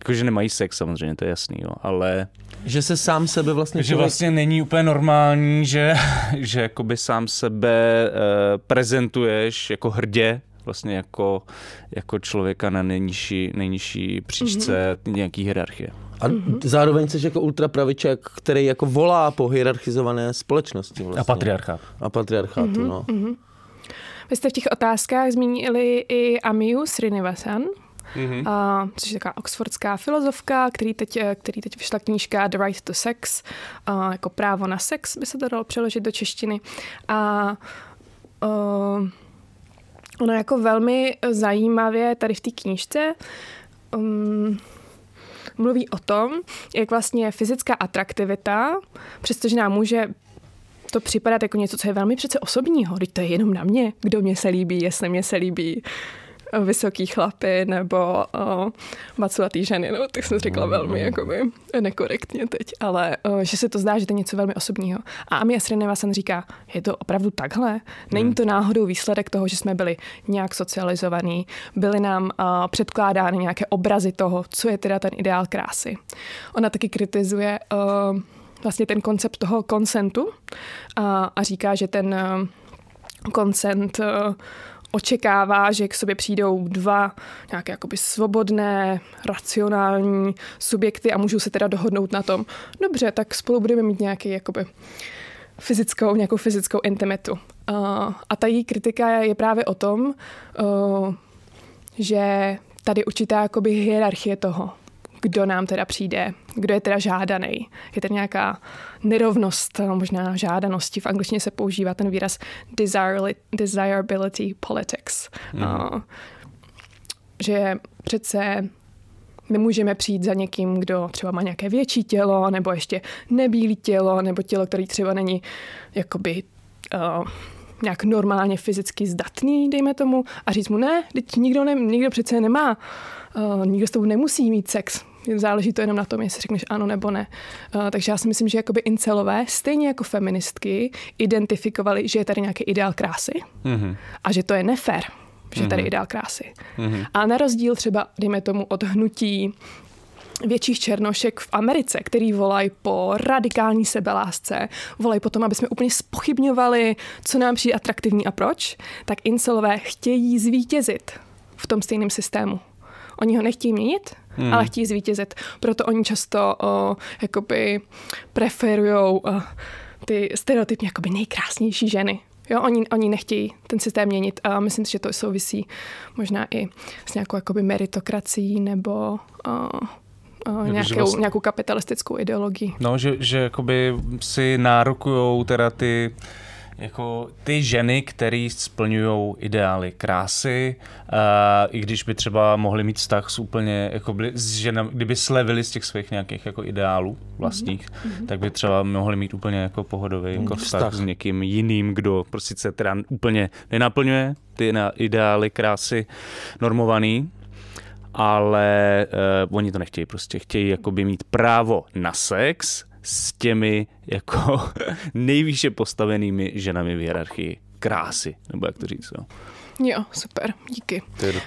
Jakože nemají sex samozřejmě, to je jasný, jo, ale... Že se sám sebe vlastně... Že vlastně není úplně normální, že, [laughs] že jakoby sám sebe uh, prezentuješ jako hrdě, vlastně jako, jako člověka na nejnižší, nejnižší příčce mm-hmm. nějaký hierarchie. A mm-hmm. zároveň jsi jako ultrapraviček, který jako volá po hierarchizované společnosti. Vlastně. A patriarchát. A patriarchátu, mm-hmm. no. Mm-hmm. Vy jste v těch otázkách zmínili i Amiu Srinivasan, mm-hmm. a, což je taková oxfordská filozofka, který teď, eh, který teď vyšla knížka The Right to Sex, a, jako právo na sex by se to dalo přeložit do češtiny. A, a ono jako velmi zajímavě tady v té knížce um, mluví o tom, jak vlastně fyzická atraktivita, přestože nám může to připadat jako něco, co je velmi přece osobního. Teď to je jenom na mě, kdo mě se líbí, jestli mě se líbí vysoký chlapy nebo uh, maculatý ženy, no, tak jsem řekla velmi jakoby nekorektně teď, ale uh, že se to zdá, že to je něco velmi osobního. A Amia Srinivasan říká, je to opravdu takhle? Není hmm. to náhodou výsledek toho, že jsme byli nějak socializovaní, byly nám uh, předkládány nějaké obrazy toho, co je teda ten ideál krásy. Ona taky kritizuje uh, vlastně ten koncept toho konsentu a, a říká, že ten uh, konsent uh, očekává, že k sobě přijdou dva nějaké jakoby svobodné, racionální subjekty a můžou se teda dohodnout na tom, dobře, tak spolu budeme mít nějaký jakoby fyzickou, nějakou fyzickou intimitu. A ta její kritika je právě o tom, že tady určitá jakoby hierarchie toho, kdo nám teda přijde, kdo je teda žádaný. Je tady nějaká nerovnost, možná žádanosti. V angličtině se používá ten výraz desirability politics. Mm. Uh, že přece my můžeme přijít za někým, kdo třeba má nějaké větší tělo, nebo ještě nebílé tělo, nebo tělo, který třeba není jakoby uh, nějak normálně fyzicky zdatný, dejme tomu, a říct mu, ne, teď nikdo, ne, nikdo přece nemá, uh, nikdo s tobou nemusí mít sex. Záleží to jenom na tom, jestli řekneš ano nebo ne. Uh, takže já si myslím, že jakoby incelové, stejně jako feministky, identifikovali, že je tady nějaký ideál krásy mm-hmm. a že to je nefér že tady je mhm. ideál krásy. Mm-hmm. A na rozdíl třeba, dejme tomu, od hnutí větších černošek v Americe, který volají po radikální sebelásce, volají po tom, aby jsme úplně spochybňovali, co nám přijde atraktivní a proč, tak incelové chtějí zvítězit v tom stejném systému. Oni ho nechtějí měnit, hmm. ale chtějí zvítězit. Proto oni často o, jakoby preferují ty stereotypně jakoby nejkrásnější ženy. Jo, oni, oni nechtějí ten systém měnit a myslím si, že to souvisí možná i s nějakou jakoby meritokracií nebo uh, uh, nějakou, vlastně, nějakou kapitalistickou ideologií. No, že, že jakoby si nárokujou teda ty jako ty ženy, které splňují ideály krásy, uh, i když by třeba mohly mít vztah s úplně, jako by, s ženami, kdyby slevili z těch svých nějakých jako ideálů vlastních, mm-hmm. tak by třeba mohli mít úplně jako pohodový jako vztah, vztah s někým jiným, kdo prostě se teda úplně nenaplňuje ty na ideály krásy normovaný, ale uh, oni to nechtějí, prostě chtějí jakoby mít právo na sex, s těmi jako [laughs] nejvýše postavenými ženami v hierarchii krásy, nebo jak to říct. No. Jo, super, díky.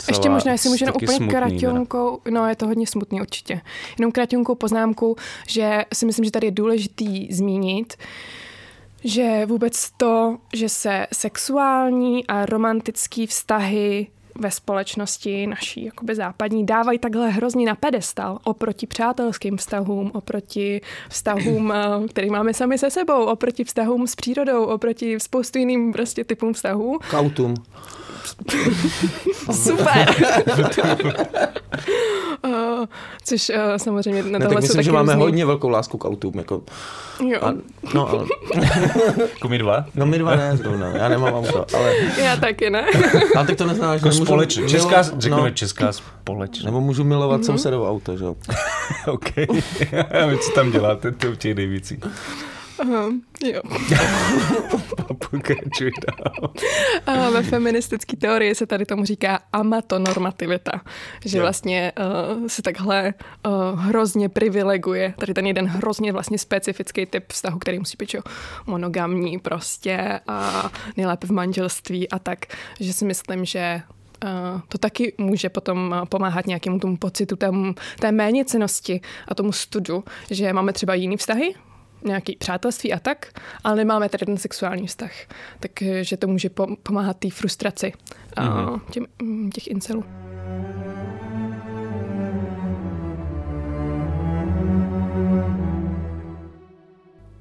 Ještě možná, jestli můžeme úplně krationkou, no je to hodně smutný určitě, jenom krationkou poznámku, že si myslím, že tady je důležitý zmínit, že vůbec to, že se sexuální a romantický vztahy ve společnosti naší jakoby západní dávají takhle hrozně na pedestal oproti přátelským vztahům, oproti vztahům, eh, který máme sami se sebou, oproti vztahům s přírodou, oproti spoustu jiným prostě typům vztahů. Kautum. [laughs] Super. uh, [laughs] což uh, samozřejmě na tohle ne, tak myslím, že máme různý... hodně velkou lásku k autům. Jako... Jo. A, no, ale... jako my dva? No my dva ne, zrovna. Já nemám auto, ale... Já taky ne. A tak to neznamená, že jako nemůžu... Společ... Česká, no, řekněme no, česká společnost. Nebo můžu milovat mm-hmm. sousedovo auto, že jo? [laughs] OK. Já vím, co tam děláte, to u těch nejvící. Aha, jo. [laughs] Pokračuj dál. A ve feministické teorii se tady tomu říká amatonormativita, že jo. vlastně uh, se takhle uh, hrozně privileguje, tady ten jeden hrozně vlastně specifický typ vztahu, který musí být monogamní prostě a nejlépe v manželství a tak, že si myslím, že to taky může potom pomáhat nějakému tomu pocitu tém, té méněcenosti a tomu studu, že máme třeba jiný vztahy, nějaký přátelství a tak, ale nemáme tady ten sexuální vztah. Takže to může pomáhat té frustraci mm-hmm. těm, mm, těch incelů.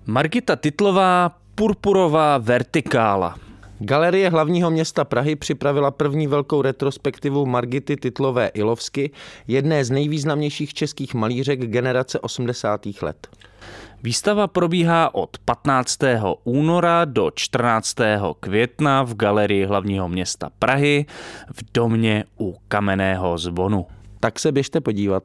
Margita Titlová, Purpurová vertikála. Galerie hlavního města Prahy připravila první velkou retrospektivu Margity Titlové Ilovsky, jedné z nejvýznamnějších českých malířek generace 80. let. Výstava probíhá od 15. února do 14. května v galerii hlavního města Prahy v domě u Kamenného zvonu. Tak se běžte podívat.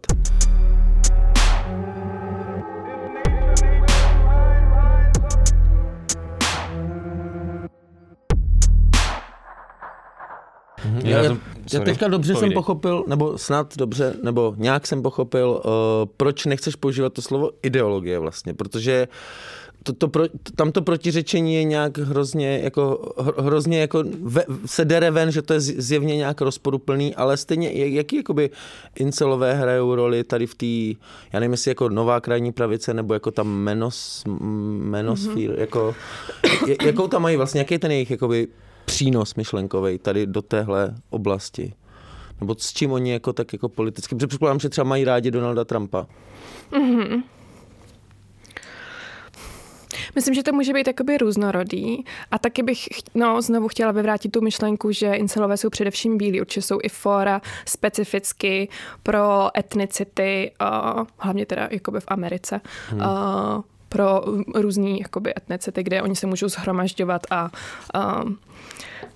Mhm. Já, já, já teďka dobře Povídej. jsem pochopil, nebo snad dobře, nebo nějak jsem pochopil, uh, proč nechceš používat to slovo ideologie vlastně, protože to, to pro, tam to protiřečení je nějak hrozně, jako, hrozně jako ve, se dere ven, že to je zjevně nějak rozporuplný, ale stejně, jaký jakoby incelové hrajou roli tady v té, já nevím, jestli jako nová krajní pravice, nebo jako tam menos, menosfír, mm-hmm. jako, jakou tam mají vlastně, jaký je ten jejich jakoby přínos myšlenkový tady do téhle oblasti? Nebo s čím oni jako tak jako politicky, protože předpokládám, že třeba mají rádi Donalda Trumpa. Mm-hmm. Myslím, že to může být jakoby různorodý a taky bych no, znovu chtěla vyvrátit tu myšlenku, že incelové jsou především bílí. Určitě jsou i fora specificky pro etnicity, uh, hlavně teda jakoby v Americe. Hmm. Uh, pro různé jakoby etnicity, kde oni se můžou zhromažďovat a uh,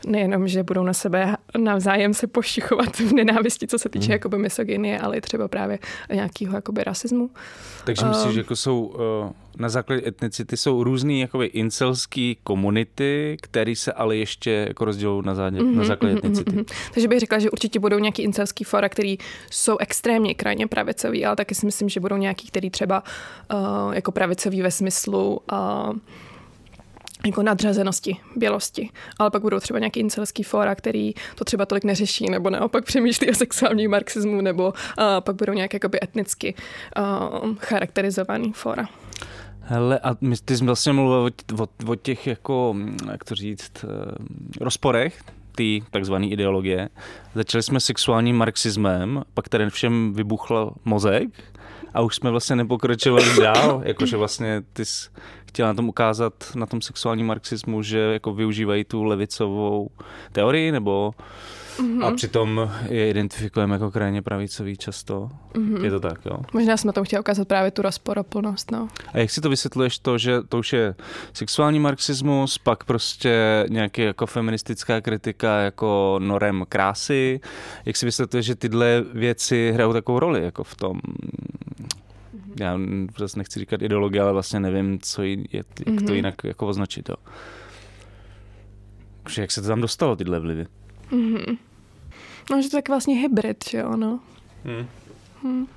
nejenom, že budou na sebe navzájem se pošichovat v nenávisti, co se týče hmm. jakoby misogynie, ale i třeba právě nějakého jakoby rasismu. Takže myslíš, že jako jsou na základě etnicity jsou různý jakoby incelský komunity, které se ale ještě jako rozdělují na, zádě, mm-hmm, na základě mm-hmm, etnicity. Mm-hmm. Takže bych řekla, že určitě budou nějaký incelský fora, který jsou extrémně krajně pravicový, ale taky si myslím, že budou nějaký, který třeba uh, jako pravicový ve smyslu uh, jako nadřazenosti, bělosti. Ale pak budou třeba nějaký incelský fóra, který to třeba tolik neřeší, nebo naopak přemýšlí o sexuálním marxismu, nebo uh, pak budou nějak jakoby etnicky uh, charakterizovaný fóra. Hele, a my, ty jsi vlastně mluvil o, o, o těch, jako, jak to říct, rozporech, ty takzvané ideologie. Začali jsme sexuálním marxismem, pak tady všem vybuchl mozek a už jsme vlastně nepokračovali dál, jakože vlastně ty jsi chtěla na tom ukázat, na tom sexuálním marxismu, že jako využívají tu levicovou teorii, nebo Mm-hmm. A přitom je identifikujeme jako krajně pravicový často. Mm-hmm. Je to tak, jo? Možná jsme tam chtěli ukázat právě tu rozporoplnost, no. A jak si to vysvětluješ to, že to už je sexuální marxismus, pak prostě nějaký jako feministická kritika jako norem krásy. Jak si vysvětluješ, že tyhle věci hrajou takovou roli jako v tom já zase nechci říkat ideologie, ale vlastně nevím, co je, jak to mm-hmm. jinak jako označit. Jo. jak se to tam dostalo, tyhle vlivy? Mm-hmm. No, že to tak vlastně hybrid, že jo, no. Hmm. Hmm.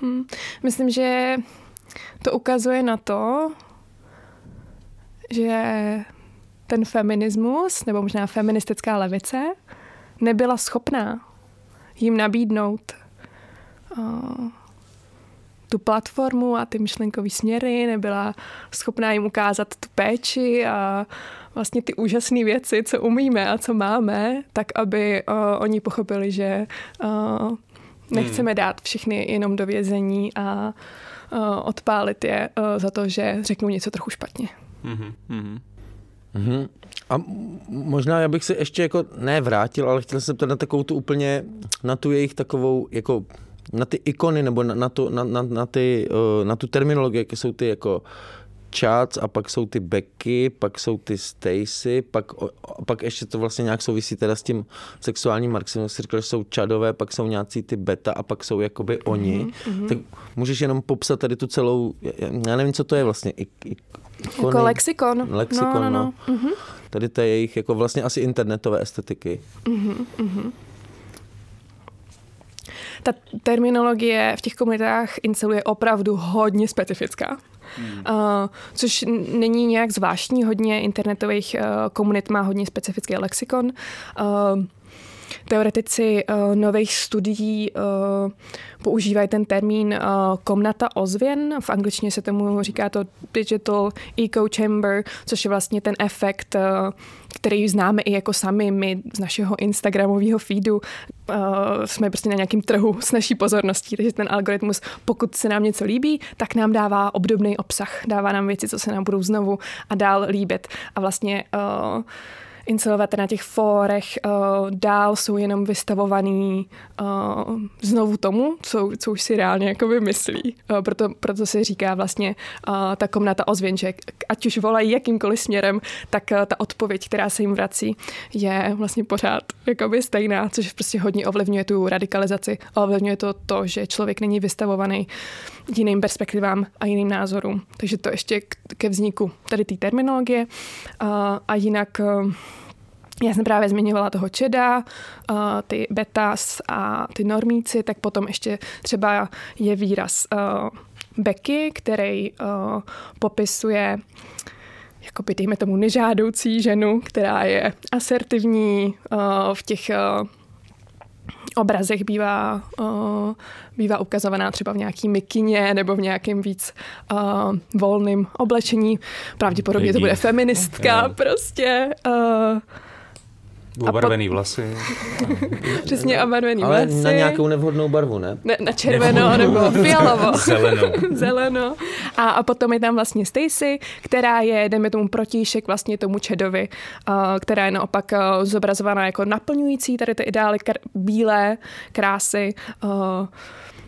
Hmm. Myslím, že to ukazuje na to, že ten feminismus, nebo možná feministická levice, nebyla schopná jim nabídnout uh, tu platformu a ty myšlenkové směry, nebyla schopná jim ukázat tu péči a vlastně ty úžasné věci, co umíme a co máme, tak aby uh, oni pochopili, že uh, nechceme hmm. dát všechny jenom do vězení a uh, odpálit je uh, za to, že řeknou něco trochu špatně. Mm-hmm. Mm-hmm. A možná já bych se ještě jako nevrátil, ale chtěl jsem se na takovou tu úplně, na tu jejich takovou jako na ty ikony nebo na, na, tu, na, na, na, ty, uh, na tu terminologii, jaké jsou ty jako Chats a pak jsou ty Becky, pak jsou ty Stacy, pak, pak ještě to vlastně nějak souvisí teda s tím sexuálním marxismem, si říkal, že jsou čadové, pak jsou nějací ty beta a pak jsou jakoby oni. Mm-hmm. Tak můžeš jenom popsat tady tu celou, já nevím, co to je vlastně. I, i, ikony, jako lexikon. Lexikon, no. no, no. no. Mm-hmm. Tady to je jejich jako vlastně asi internetové estetiky. Mm-hmm ta terminologie v těch komunitách incelu je opravdu hodně specifická. Hmm. Uh, což není nějak zvláštní, hodně internetových uh, komunit má hodně specifický lexikon. Uh, teoretici uh, nových studií uh, používají ten termín uh, komnata ozvěn. V angličtině se tomu říká to digital echo chamber, což je vlastně ten efekt, uh, který známe i jako sami my z našeho Instagramového feedu. Uh, jsme prostě na nějakém trhu s naší pozorností, takže ten algoritmus, pokud se nám něco líbí, tak nám dává obdobný obsah, dává nám věci, co se nám budou znovu a dál líbit. A vlastně uh, incelovat na těch fórech uh, dál jsou jenom vystavovaný uh, znovu tomu, co, co už si reálně jako myslí. Uh, proto, proto se říká vlastně uh, ta komnata ozvěn, že ať už volají jakýmkoliv směrem, tak uh, ta odpověď, která se jim vrací, je vlastně pořád jakoby stejná, což prostě hodně ovlivňuje tu radikalizaci. Ovlivňuje to to, že člověk není vystavovaný jiným perspektivám a jiným názorům. Takže to ještě ke vzniku tady té terminologie. A jinak uh, já jsem právě zmiňovala toho Čeda, uh, ty betas a ty normíci, tak potom ještě třeba je výraz uh, Becky, který popisuje jakoby dejme tomu nežádoucí ženu, která je asertivní v těch obrazech bývá, uh, bývá ukazovaná třeba v nějaký mikině nebo v nějakém víc uh, volným oblečení. Pravděpodobně to bude feministka prostě. Uh, Obarvený vlasy. [laughs] Přesně, obarvený Ale vlasy. na nějakou nevhodnou barvu, ne? ne na červeno nebo fialovo. [laughs] Zeleno. Zeleno. [laughs] A, a potom je tam vlastně Stacy, která je, jdeme tomu protíšek vlastně tomu Čedovi, uh, která je naopak uh, zobrazovaná jako naplňující tady ty ideály kar- bílé krásy. Uh,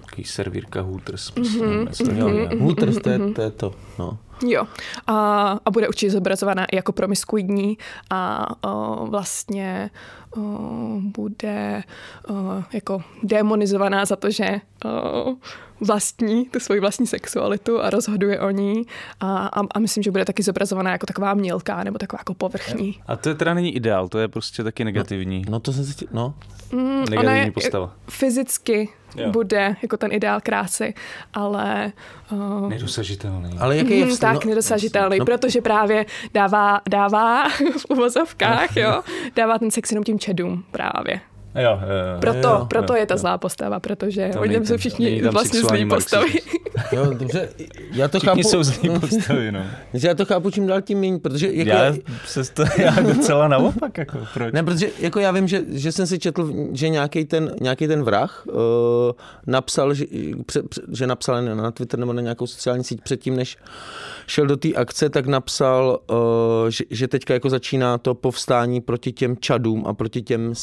Takový servírka Hooters. Prostě, Mhm, Jo, jo. Hooters, to je, to je to. No. Jo, a, a bude určitě zobrazovaná i jako promiskuidní a o, vlastně o, bude o, jako demonizovaná za to, že o, vlastní tu svoji vlastní sexualitu a rozhoduje o ní a, a, a myslím, že bude taky zobrazovaná jako taková mělká nebo taková jako povrchní. A to je teda není ideál, to je prostě taky negativní. no to jsem si... No. Mm, Negativní postava. fyzicky Jo. bude jako ten ideál krásy, ale o, Nedosažitelný. Ale jaký je Mhm, vztah? Tak nedosažitelný, no- protože právě dává, dává v uvozovkách, jo, dává ten sex jenom tím čedům právě. Jo, jo, jo. Proto, jo, proto jo, je ta jo. zlá postava, protože oni není tam jsou všichni vlastně zlí postavy. Jo, dobře, já to Všichni chápu. jsou zlý postavy, no. [laughs] Já to chápu čím dál tím méně, protože jako Já, se to, [laughs] já docela naopak, jako proč? Ne, protože jako já vím, že, že jsem si četl, že nějaký ten, nějaký ten vrah uh, napsal, že, pře, že napsal na Twitter nebo na nějakou sociální síť předtím, než šel do té akce, tak napsal, uh, že, že teďka jako začíná to povstání proti těm Čadům a proti těm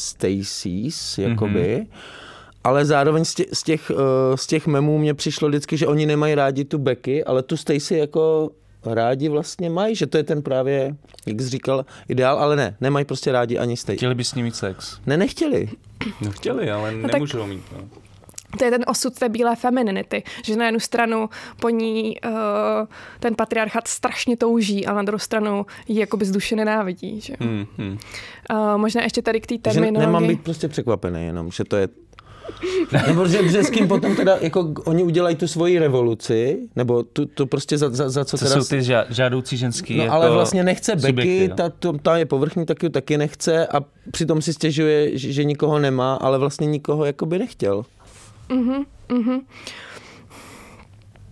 Stacys, jakoby. Mm-hmm. Ale zároveň z těch, z, těch, uh, z těch memů mě přišlo vždycky, že oni nemají rádi tu Becky, ale tu Stacy jako rádi vlastně mají, že to je ten právě, jak jsi říkal, ideál, ale ne, nemají prostě rádi ani Stacy. Chtěli by s ním mít sex. Ne, nechtěli. No chtěli, ale tak- nemůžou mít. No. To je ten osud té bílé femininity, že na jednu stranu po ní uh, ten patriarchat strašně touží a na druhou stranu ji jakoby z duše nenávidí. Že? Hmm, hmm. Uh, možná ještě tady k té Že terminologii. nemám být prostě překvapený jenom, že to je nebo že, že s kým potom teda, jako oni udělají tu svoji revoluci, nebo tu, tu prostě za, za, za co To teda... jsou ty ža- žádoucí ženský No jako ale vlastně nechce subjekty, Becky, no. ta, to, ta je povrchní, taky taky nechce a přitom si stěžuje, že, že nikoho nemá, ale vlastně nikoho jakoby nechtěl. Mhm, mhm.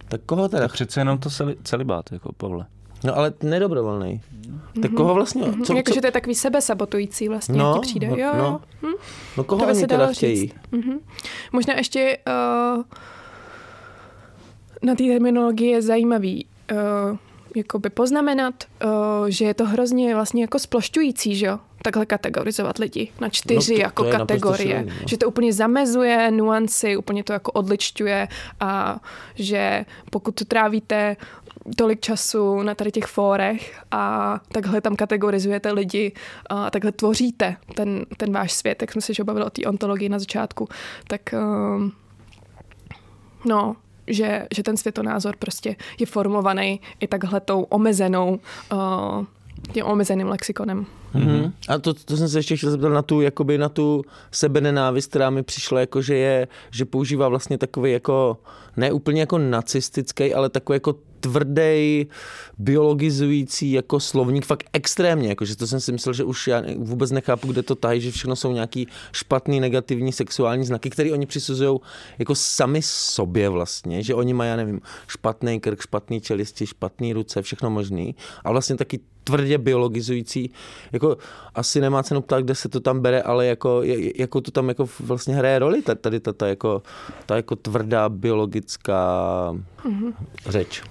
Tak koho teda? Tak přece jenom to celi, celibát, jako Pavle. No ale nedobrovolný. Tak koho vlastně? Co, co, Jakože to je takový sebesabotující vlastně, No, ti přijde. no, Jo, no. Hm? no koho to by oni se teda dalo chtějí? říct. Mhm. Možná ještě uh, na té terminologii je zajímavý uh, jakoby poznamenat, uh, že je to hrozně vlastně jako splošťující, že jo? Takhle kategorizovat lidi na čtyři No to- jako to kategorie. šílený, no. Že to úplně zamezuje nuanci, úplně to jako odličťuje a že pokud to trávíte tolik času na tady těch fórech a takhle tam kategorizujete lidi a takhle tvoříte ten, ten váš svět, jak jsme se že bavili o té ontologii na začátku, tak um, no, že, že ten světonázor prostě je formovaný i takhle tou omezenou uh, tím omezeným lexikonem. Mm-hmm. A to, to jsem se ještě chtěl zeptat na tu, jakoby na tu sebenenávist, která mi přišla, jako že je, že používá vlastně takový jako, ne úplně jako nacistický, ale takový jako tvrdý, biologizující jako slovník, fakt extrémně, jakože to jsem si myslel, že už já vůbec nechápu, kde to tají, že všechno jsou nějaký špatný, negativní sexuální znaky, které oni přisuzují jako sami sobě vlastně, že oni mají, já nevím, špatný krk, špatný čelisti, špatný ruce, všechno možný a vlastně taky tvrdě biologizující, jako asi nemá cenu ptát, kde se to tam bere, ale jako, jako to tam jako vlastně hraje roli, ta- tady ta, ta, jako, ta jako tvrdá biologická mm-hmm. řeč.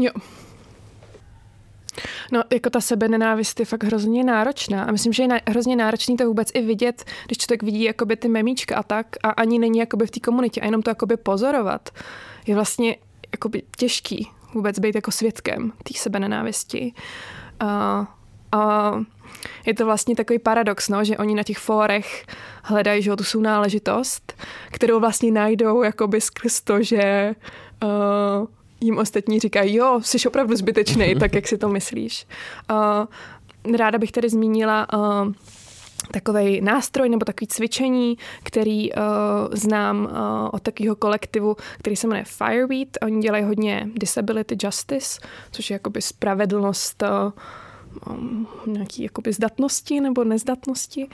Jo. No, jako ta sebenenávist je fakt hrozně náročná. A myslím, že je na, hrozně náročný to vůbec i vidět, když člověk vidí jakoby ty memíčka a tak a ani není jakoby v té komunitě a jenom to jakoby pozorovat. Je vlastně jakoby těžký vůbec být jako svědkem té sebenenávisti. A, a je to vlastně takový paradox, no, že oni na těch fórech hledají že, tu sounáležitost, kterou vlastně najdou jakoby skrz to, že uh, jim ostatní říkají, jo, jsi opravdu zbytečný, [laughs] tak jak si to myslíš. Uh, ráda bych tady zmínila uh, takový nástroj nebo takový cvičení, který uh, znám uh, od takového kolektivu, který se jmenuje Firebeat. Oni dělají hodně disability justice, což je jakoby spravedlnost uh, nějaký jakoby zdatnosti nebo nezdatnosti.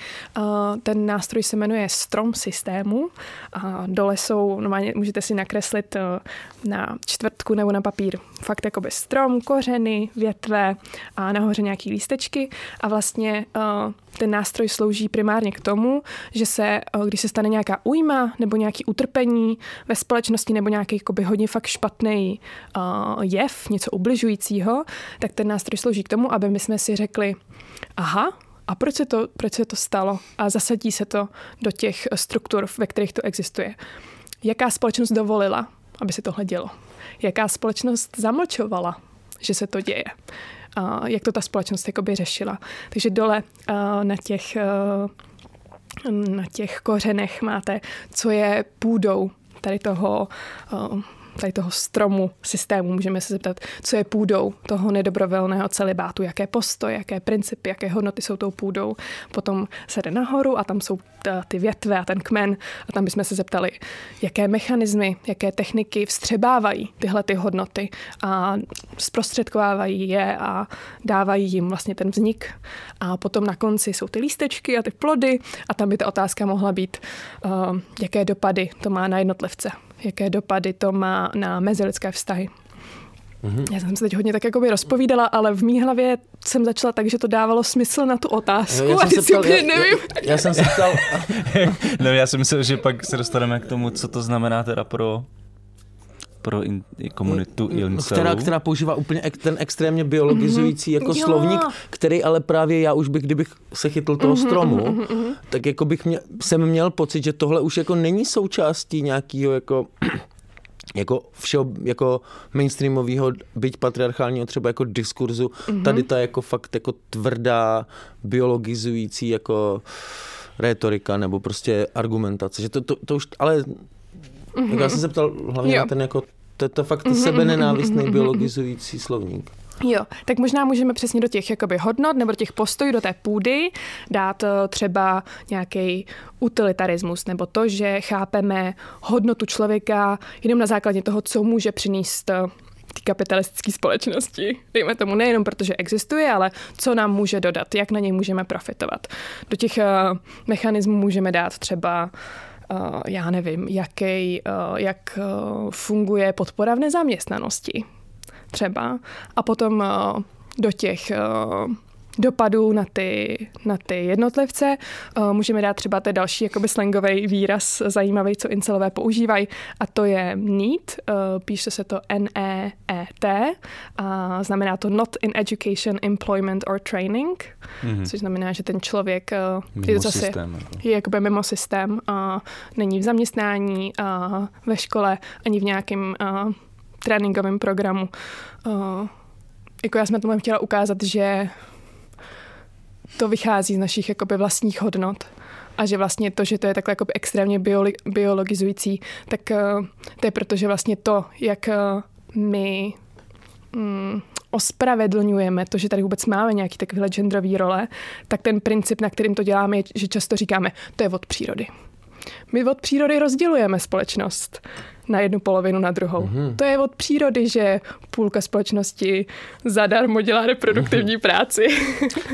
Ten nástroj se jmenuje Strom systému. A dole jsou, normálně můžete si nakreslit uh, na čtvrtku nebo na papír. Fakt jakoby strom, kořeny, větve a nahoře nějaký lístečky. A vlastně uh, ten nástroj slouží primárně k tomu, že se, když se stane nějaká újma nebo nějaký utrpení ve společnosti nebo nějaký jakoby, hodně fakt špatný jev, něco ubližujícího, tak ten nástroj slouží k tomu, aby my jsme si řekli, aha, a proč se, to, proč se to stalo? A zasadí se to do těch struktur, ve kterých to existuje. Jaká společnost dovolila, aby se tohle dělo? Jaká společnost zamlčovala, že se to děje? A jak to ta společnost jakoby řešila? Takže dole na těch, na těch kořenech máte, co je půdou tady toho tady toho stromu systému. Můžeme se zeptat, co je půdou toho nedobrovolného celibátu, jaké postoje, jaké principy, jaké hodnoty jsou tou půdou. Potom se jde nahoru a tam jsou ty větve a ten kmen a tam bychom se zeptali, jaké mechanismy, jaké techniky vstřebávají tyhle ty hodnoty a zprostředkovávají je a dávají jim vlastně ten vznik. A potom na konci jsou ty lístečky a ty plody a tam by ta otázka mohla být, uh, jaké dopady to má na jednotlivce jaké dopady to má na mezilidské vztahy. Mm-hmm. Já jsem se teď hodně tak jakoby rozpovídala, ale v mý hlavě jsem začala tak, že to dávalo smysl na tu otázku já, já a teď si úplně nevím. Já, já jsem se ptal... [laughs] no já si myslel, že pak se dostaneme k tomu, co to znamená teda pro pro in, komunitu incelů. Která, která používá úplně ek, ten extrémně biologizující mm-hmm. jako jo. slovník, který ale právě já už bych, kdybych se chytl toho mm-hmm, stromu, mm-hmm. tak jako bych mě, jsem měl pocit, že tohle už jako není součástí nějakého jako jako všeho, jako mainstreamového, byť patriarchálního třeba jako diskurzu, mm-hmm. tady ta jako fakt jako tvrdá, biologizující jako retorika nebo prostě argumentace, že to, to, to už, ale Mm-hmm. Tak já jsem se ptal hlavně jo. na ten jako to je to fakt mm-hmm, sebenenávistný mm-hmm. biologizující slovník. Jo, tak možná můžeme přesně do těch jakoby, hodnot nebo do těch postojů, do té půdy dát eh, třeba nějaký utilitarismus nebo to, že chápeme hodnotu člověka jenom na základě toho, co může přinést eh, té kapitalistické společnosti. Dejme tomu nejenom protože existuje, ale co nám může dodat, jak na něj můžeme profitovat. Do těch uh, mechanismů můžeme dát třeba já nevím, jaký, eh, jak eh, funguje podpora v nezaměstnanosti třeba. A potom do těch dopadů na ty, na ty jednotlivce. Uh, můžeme dát třeba ten další jakoby slangový výraz zajímavý, co incelové používají, a to je NEET, uh, píše se to N-E-E-T, a znamená to Not in Education, Employment or Training, mm-hmm. což znamená, že ten člověk uh, je zase systém, jako. je jakoby mimo systém, a není v zaměstnání, a ve škole, ani v nějakém tréninkovém programu. Uh, jako já jsem tomu chtěla ukázat, že to vychází z našich jakoby vlastních hodnot a že vlastně to, že to je takhle jakoby extrémně biolo- biologizující, tak uh, to je proto, že vlastně to, jak uh, my mm, ospravedlňujeme to, že tady vůbec máme nějaký takovýhle genderový role, tak ten princip, na kterým to děláme, je, že často říkáme, to je od přírody. My od přírody rozdělujeme společnost na jednu polovinu na druhou. Mm-hmm. To je od přírody, že půlka společnosti zadarmo dělá reproduktivní mm-hmm. práci.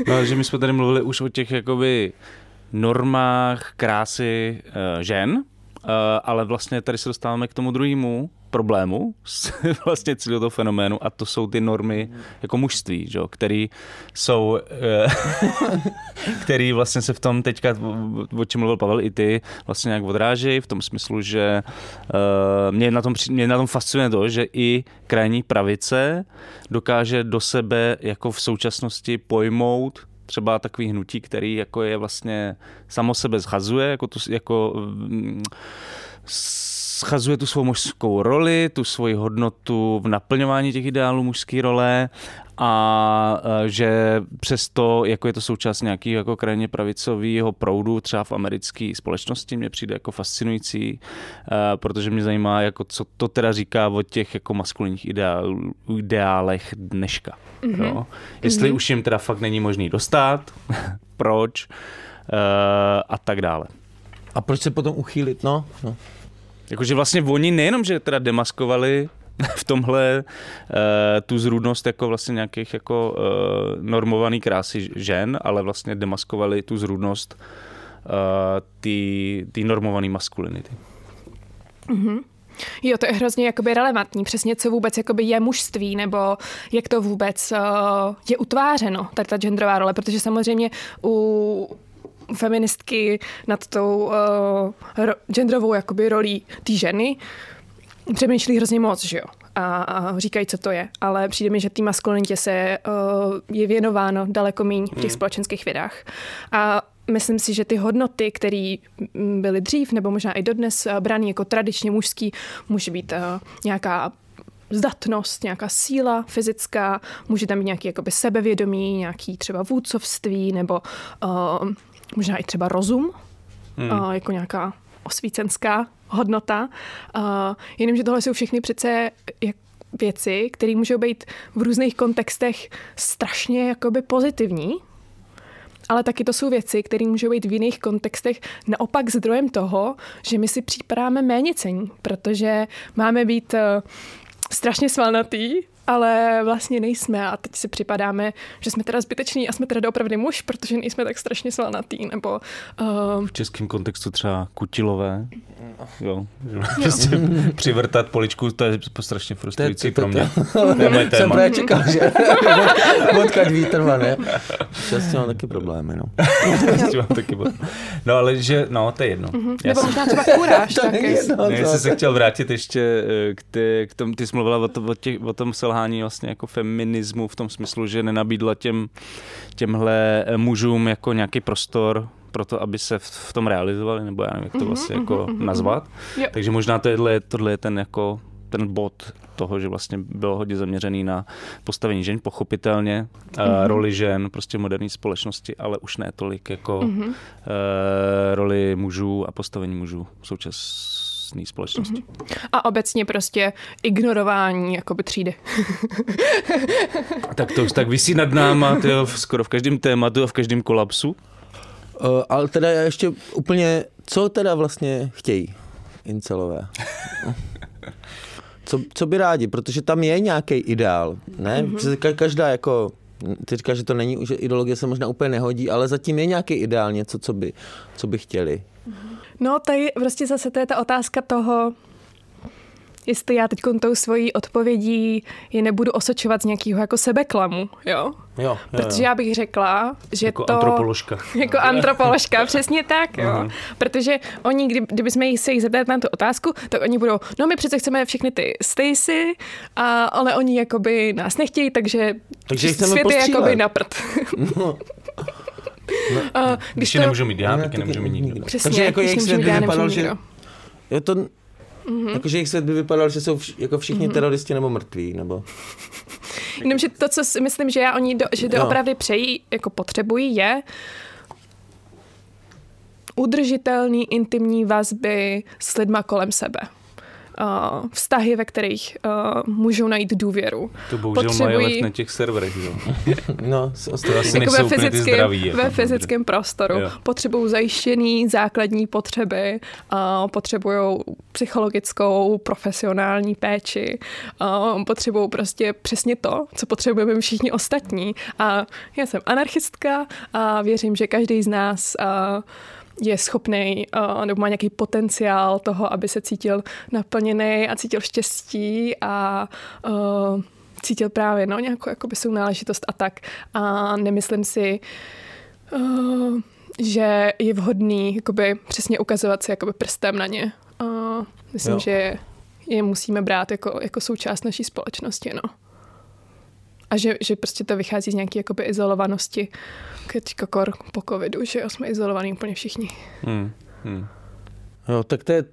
no, že my jsme tady mluvili už o těch jakoby normách krásy uh, žen, uh, ale vlastně tady se dostáváme k tomu druhému problému s [laughs] vlastně celého toho fenoménu a to jsou ty normy jako mužství, že, který jsou, eh, [laughs] který vlastně se v tom teďka, o čem mluvil Pavel i ty, vlastně nějak odrážejí v tom smyslu, že uh, mě, na tom, mě na tom fascinuje to, že i krajní pravice dokáže do sebe jako v současnosti pojmout třeba takový hnutí, který jako je vlastně samo sebe zhazuje, jako, to, jako mm, schazuje tu svou mužskou roli, tu svoji hodnotu v naplňování těch ideálů mužské role a e, že přesto, jako je to součást nějakého jako krajně pravicového proudu třeba v americké společnosti, mě přijde jako fascinující, e, protože mě zajímá, jako co to teda říká o těch jako maskulinních ideál, ideálech dneška. Mm-hmm. Jo? Jestli mm-hmm. už jim teda fakt není možný dostat, [laughs] proč e, a tak dále. A proč se potom uchýlit? No, no. Jakože vlastně oni nejenom, že teda demaskovali v tomhle uh, tu zrůdnost jako vlastně nějakých jako uh, normovaný krásy žen, ale vlastně demaskovali tu zrůdnost uh, ty normované maskulinity. Mm-hmm. Jo, to je hrozně jakoby relevantní, přesně co vůbec jakoby je mužství, nebo jak to vůbec uh, je utvářeno, tady ta genderová role, protože samozřejmě u feministky nad tou uh, ro, genderovou jakoby rolí té ženy přemýšlí hrozně moc, že jo? A, a říkají, co to je. Ale přijde mi, že té maskulinitě se uh, je věnováno daleko méně v těch hmm. společenských vědách. A myslím si, že ty hodnoty, které byly dřív nebo možná i dodnes uh, brány jako tradičně mužský, může být uh, nějaká zdatnost, nějaká síla fyzická, může tam být nějaký jakoby sebevědomí, nějaký třeba vůdcovství nebo uh, možná i třeba rozum, hmm. uh, jako nějaká osvícenská hodnota. Uh, jenomže tohle jsou všechny přece jak věci, které můžou být v různých kontextech strašně jakoby pozitivní, ale taky to jsou věci, které můžou být v jiných kontextech naopak zdrojem toho, že my si připadáme méně cení, protože máme být uh, strašně svalnatý ale vlastně nejsme a teď si připadáme, že jsme teda zbyteční a jsme teda opravdu muž, protože nejsme tak strašně svalnatý, nebo... Uh... V českém kontextu třeba kutilové, jo, [laughs] prostě [laughs] přivrtat poličku, to je strašně frustrující pro mě. To je [laughs] moje téma. Jsem právě čekal, že odkaď vítr ne? Často mám taky problémy, no. mám taky No ale že, no, to je jedno. Mm-hmm. Nebo možná třeba kuráž taky. Já jsem se chtěl vrátit ještě eh, k, ty, k tomu, ty jsi mluvila o, to, o, těch, o tom selhání selhání vlastně jako feminismu v tom smyslu, že nenabídla těm, těmhle mužům jako nějaký prostor pro to, aby se v, tom realizovali, nebo já nevím, jak to mhm, vlastně mm-hmm, jako mm-hmm. nazvat. Jo. Takže možná tohle, tohle je ten jako ten bod toho, že vlastně bylo hodně zaměřený na postavení žen, pochopitelně, mm-hmm. roli žen prostě v moderní společnosti, ale už ne tolik jako mm-hmm. uh, roli mužů a postavení mužů v současnosti současné společnosti. Mm-hmm. A obecně prostě ignorování jakoby třídy. tak to už tak vysí nad náma, tyjo, skoro v každém tématu a v každém kolapsu. Uh, ale teda ještě úplně, co teda vlastně chtějí incelové? Co, co by rádi? Protože tam je nějaký ideál, ne? Mm-hmm. Každá jako ty říkáš, že to není, že ideologie se možná úplně nehodí, ale zatím je nějaký ideál, něco, co by, co by chtěli. No, tady prostě zase to je ta otázka toho, jestli já teď tou svojí odpovědí je nebudu osočovat z nějakého jako sebeklamu, jo? Jo, jo, Protože já bych řekla, že jako to... antropoložka. [laughs] Jako antropoložka, [laughs] přesně tak, jo. Uh-huh. Protože oni, kdy, kdyby jsme se jich zeptali na tu otázku, tak oni budou, no my přece chceme všechny ty Stacy, a, ale oni jakoby nás nechtějí, takže, takže svět je jakoby na prd. [laughs] No. No, uh, když, když to... nemůžu mít já, taky nemůžu mít nikdo. Přesně, Takže jako jejich svět by vypadal, že... Je to, Mm-hmm. Jakože jejich svět by vypadal, že jsou vš- jako všichni mm-hmm. teroristi nebo mrtví, nebo... [laughs] Jenomže to, co si myslím, že já oni do, že doopravdy přejí, jako potřebují, je udržitelný intimní vazby s lidma kolem sebe uh, vztahy, ve kterých uh, můžou najít důvěru. To bohužel Potřebují... mají na těch serverech, jo. [laughs] no, to asi jako ve fyzickém, zdraví, ve fyzickém prostoru. Jo. Potřebují zajištěný základní potřeby, uh, potřebují psychologickou, profesionální péči, uh, potřebují prostě přesně to, co potřebujeme všichni ostatní. A já jsem anarchistka a věřím, že každý z nás uh, je schopný uh, nebo má nějaký potenciál toho, aby se cítil naplněný a cítil štěstí a uh, cítil právě no, nějakou jakoby sounáležitost a tak. A nemyslím si, uh, že je vhodný jakoby, přesně ukazovat se jakoby prstem na ně. Uh, myslím, jo. že je musíme brát jako, jako součást naší společnosti. No. A že, že prostě to vychází z nějaké jakoby izolovanosti. Teďka kor po covidu, že jo, jsme izolovaní úplně všichni. Hmm. Hmm. Jo, tak to je,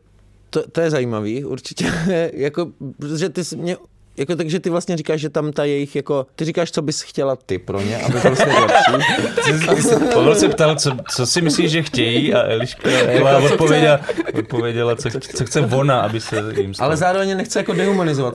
to, to je zajímavý, určitě. [laughs] jako, protože ty jsi mě jako takže ty vlastně říkáš, že tam ta jejich jako, ty říkáš, co bys chtěla ty pro ně, aby byl svět lepší. [laughs] Pavel se ptal, co, co si myslíš, že chtějí a Eliška [laughs] jako, odpověděla, odpověděla co, co chce ona, aby se jim stalo. Ale zároveň nechce jako dehumanizovat.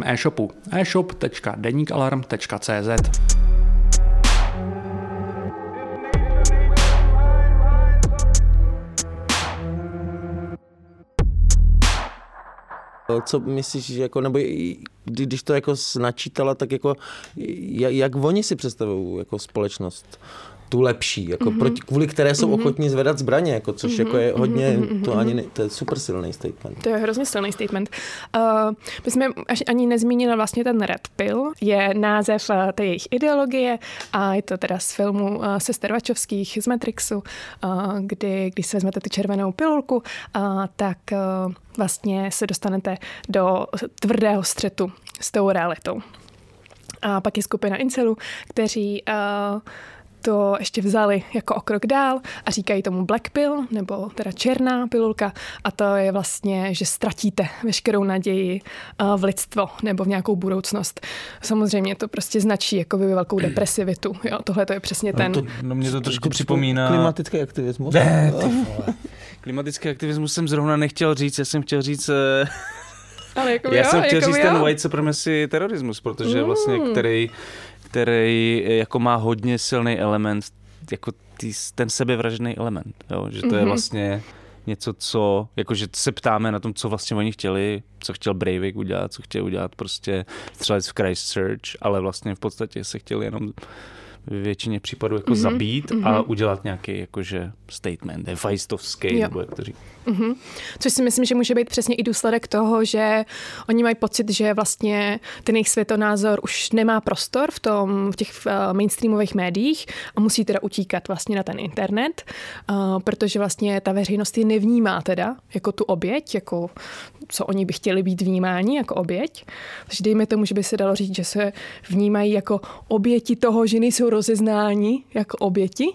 e-shopu e-shop.denikalarm.cz. Co myslíš, že jako, nebo když to jako načítala, tak jako, jak, jak oni si představují jako společnost? Tu lepší, jako mm-hmm. proti, kvůli které jsou mm-hmm. ochotní zvedat zbraně, jako, což mm-hmm. jako je hodně, to ani ne, to je super silný statement. To je hrozně silný statement. Uh, my jsme až ani nezmínili vlastně ten Red Pill, je název uh, té jejich ideologie a je to teda z filmu uh, Sester Vačovských z Matrixu, uh, kdy když si vezmete tu červenou pilulku, uh, tak uh, vlastně se dostanete do tvrdého střetu s tou realitou. A pak je skupina incelů, kteří uh, to ještě vzali jako o krok dál a říkají tomu black pill, nebo teda černá pilulka a to je vlastně, že ztratíte veškerou naději uh, v lidstvo nebo v nějakou budoucnost. Samozřejmě to prostě značí jako by velkou depresivitu. Jo, tohle to je přesně ten... No, to, no mě to trošku připomíná... Klimatický aktivismus? Ne. [laughs] Klimatický aktivismus jsem zrovna nechtěl říct, já jsem chtěl říct... eh, Ale jako Já jo, jsem chtěl jako říct jo. ten white supremacy terorismus, protože vlastně, který, který jako má hodně silný element, jako tý, ten sebevražedný element, jo? že to je Mhm. vlastně něco, co, jakože se ptáme na tom, co vlastně oni chtěli, co chtěl Breivik udělat, co chtěl udělat prostě střelec v Christchurch, ale vlastně v podstatě se chtěli jenom v většině případů jako Mhm, zabít mhm. a udělat nějaký jakože statement, hefajstovský, Jo. nebo jak to říct. Mhm. Což si myslím, že může být přesně i důsledek toho, že oni mají pocit, že vlastně ten jejich světonázor už nemá prostor v, tom, v těch uh, mainstreamových médiích a musí teda utíkat vlastně na ten internet, uh, protože vlastně ta veřejnost je nevnímá teda jako tu oběť, jako co oni by chtěli být vnímáni jako oběť. Takže dejme tomu, že by se dalo říct, že se vnímají jako oběti toho, že nejsou rozeznáni jako oběti.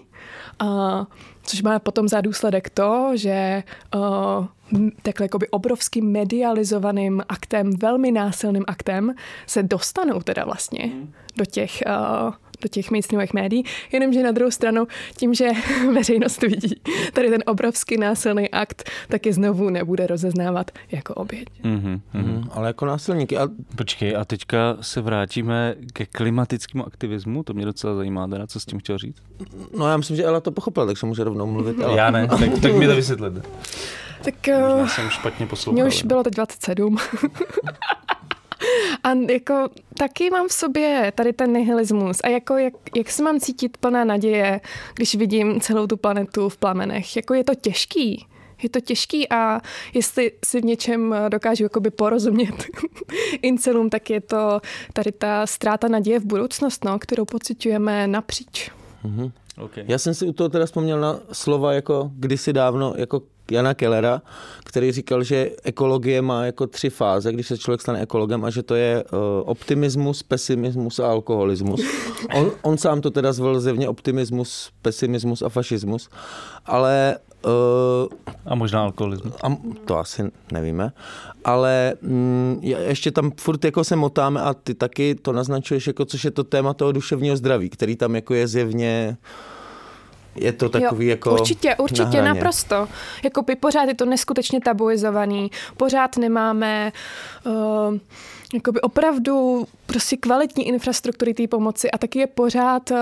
A což má potom za důsledek to, že uh, m- takhle jakoby obrovským medializovaným aktem, velmi násilným aktem se dostanou teda vlastně do těch uh, do těch mainstreamových médií, jenomže na druhou stranu tím, že [laughs] veřejnost vidí tady ten obrovský násilný akt, tak je znovu nebude rozeznávat jako oběť. Mhm, mhm. Mm, ale jako násilníky. A Počkej, a teďka se vrátíme ke klimatickému aktivismu, to mě docela zajímá, teda, co s tím chtěl říct. no já myslím, že Ela to pochopila, takže může rovnou mluvit. Ela. Já ne, tak, tak mi to vysvětlete. Tak Možná uh, jsem špatně poslouchal. už bylo teď 27. [laughs] A jako taky mám v sobě tady ten nihilismus a jako jak, jak se mám cítit plná naděje, když vidím celou tu planetu v plamenech. Jako je to těžký. Je to těžký a jestli si v něčem dokážu jakoby porozumět [laughs] incelům, tak je to tady ta ztráta naděje v budoucnost, no, kterou pocitujeme napříč. Okay. Já jsem si u toho teda vzpomněl na slova jako kdysi dávno, jako Jana Kellera, který říkal, že ekologie má jako tři fáze, když se člověk stane ekologem a že to je uh, optimismus, pesimismus a alkoholismus. On, on sám to teda zvolil zjevně optimismus, pesimismus a fašismus, ale uh, A možná alkoholismus. a to asi nevíme, ale mm, je- ještě tam furt jako se motáme a ty taky to naznačuješ, jako, což je to téma toho duševního zdraví, který tam jako je zjevně je to takový jo, jako Určitě, určitě, na naprosto. Jakoby pořád je to neskutečně tabuizovaný, pořád nemáme uh, jakoby opravdu prostě kvalitní infrastruktury té pomoci a taky je pořád uh,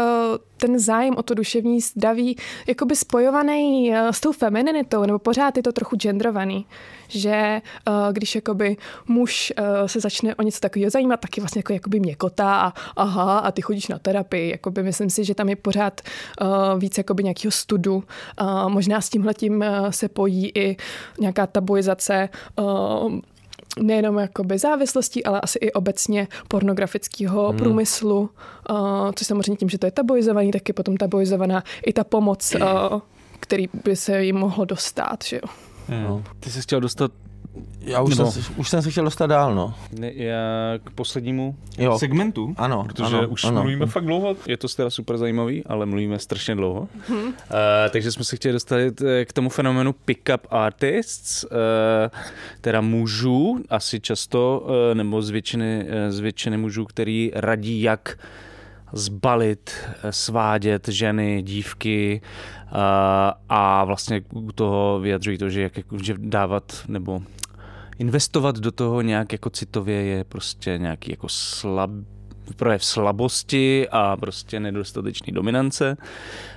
ten zájem o to duševní zdraví jakoby spojovaný uh, s tou femininitou, nebo pořád je to trochu genderovaný, že uh, když jakoby muž se začne o něco takového zajímat, taky vlastně jako jakoby měkota a aha, a ty chodíš na terapii, jakoby myslím si, že tam je pořád víc jakoby nějakého studu. Možná s tímhletím se pojí i nějaká tabuizace nejenom jakoby závislostí, ale asi i obecně pornografického hmm. průmyslu, uh, což samozřejmě tím, že to je tabuizovaný, tak je potom tabuizovaná i ta pomoc, [clears throat] uh, který by se jim mohlo dostat, že jo. No. Ty jsi chtěl dostat Já už, Nebo- jsem, se- už jsem se chtěl dostat dál, no. Ne, já k poslednímu Jo. segmentu, Ano, protože ano, už ano. mluvíme fakt dlouho. Je to teda super zajímavý, ale mluvíme strašně dlouho. Mhm. Uh, takže jsme se chtěli dostat eh, k tomu fenoménu pick-up artists, uh, teda mužů, asi často, uh, nebo z většiny, z většiny mužů, který radí, jak zbalit, svádět ženy, dívky uh, a vlastně u toho vyjadřují to, že jak jako, že dávat nebo investovat do toho nějak jako citově je prostě nějaký jako slab, projev slabosti a prostě nedostatečný dominance.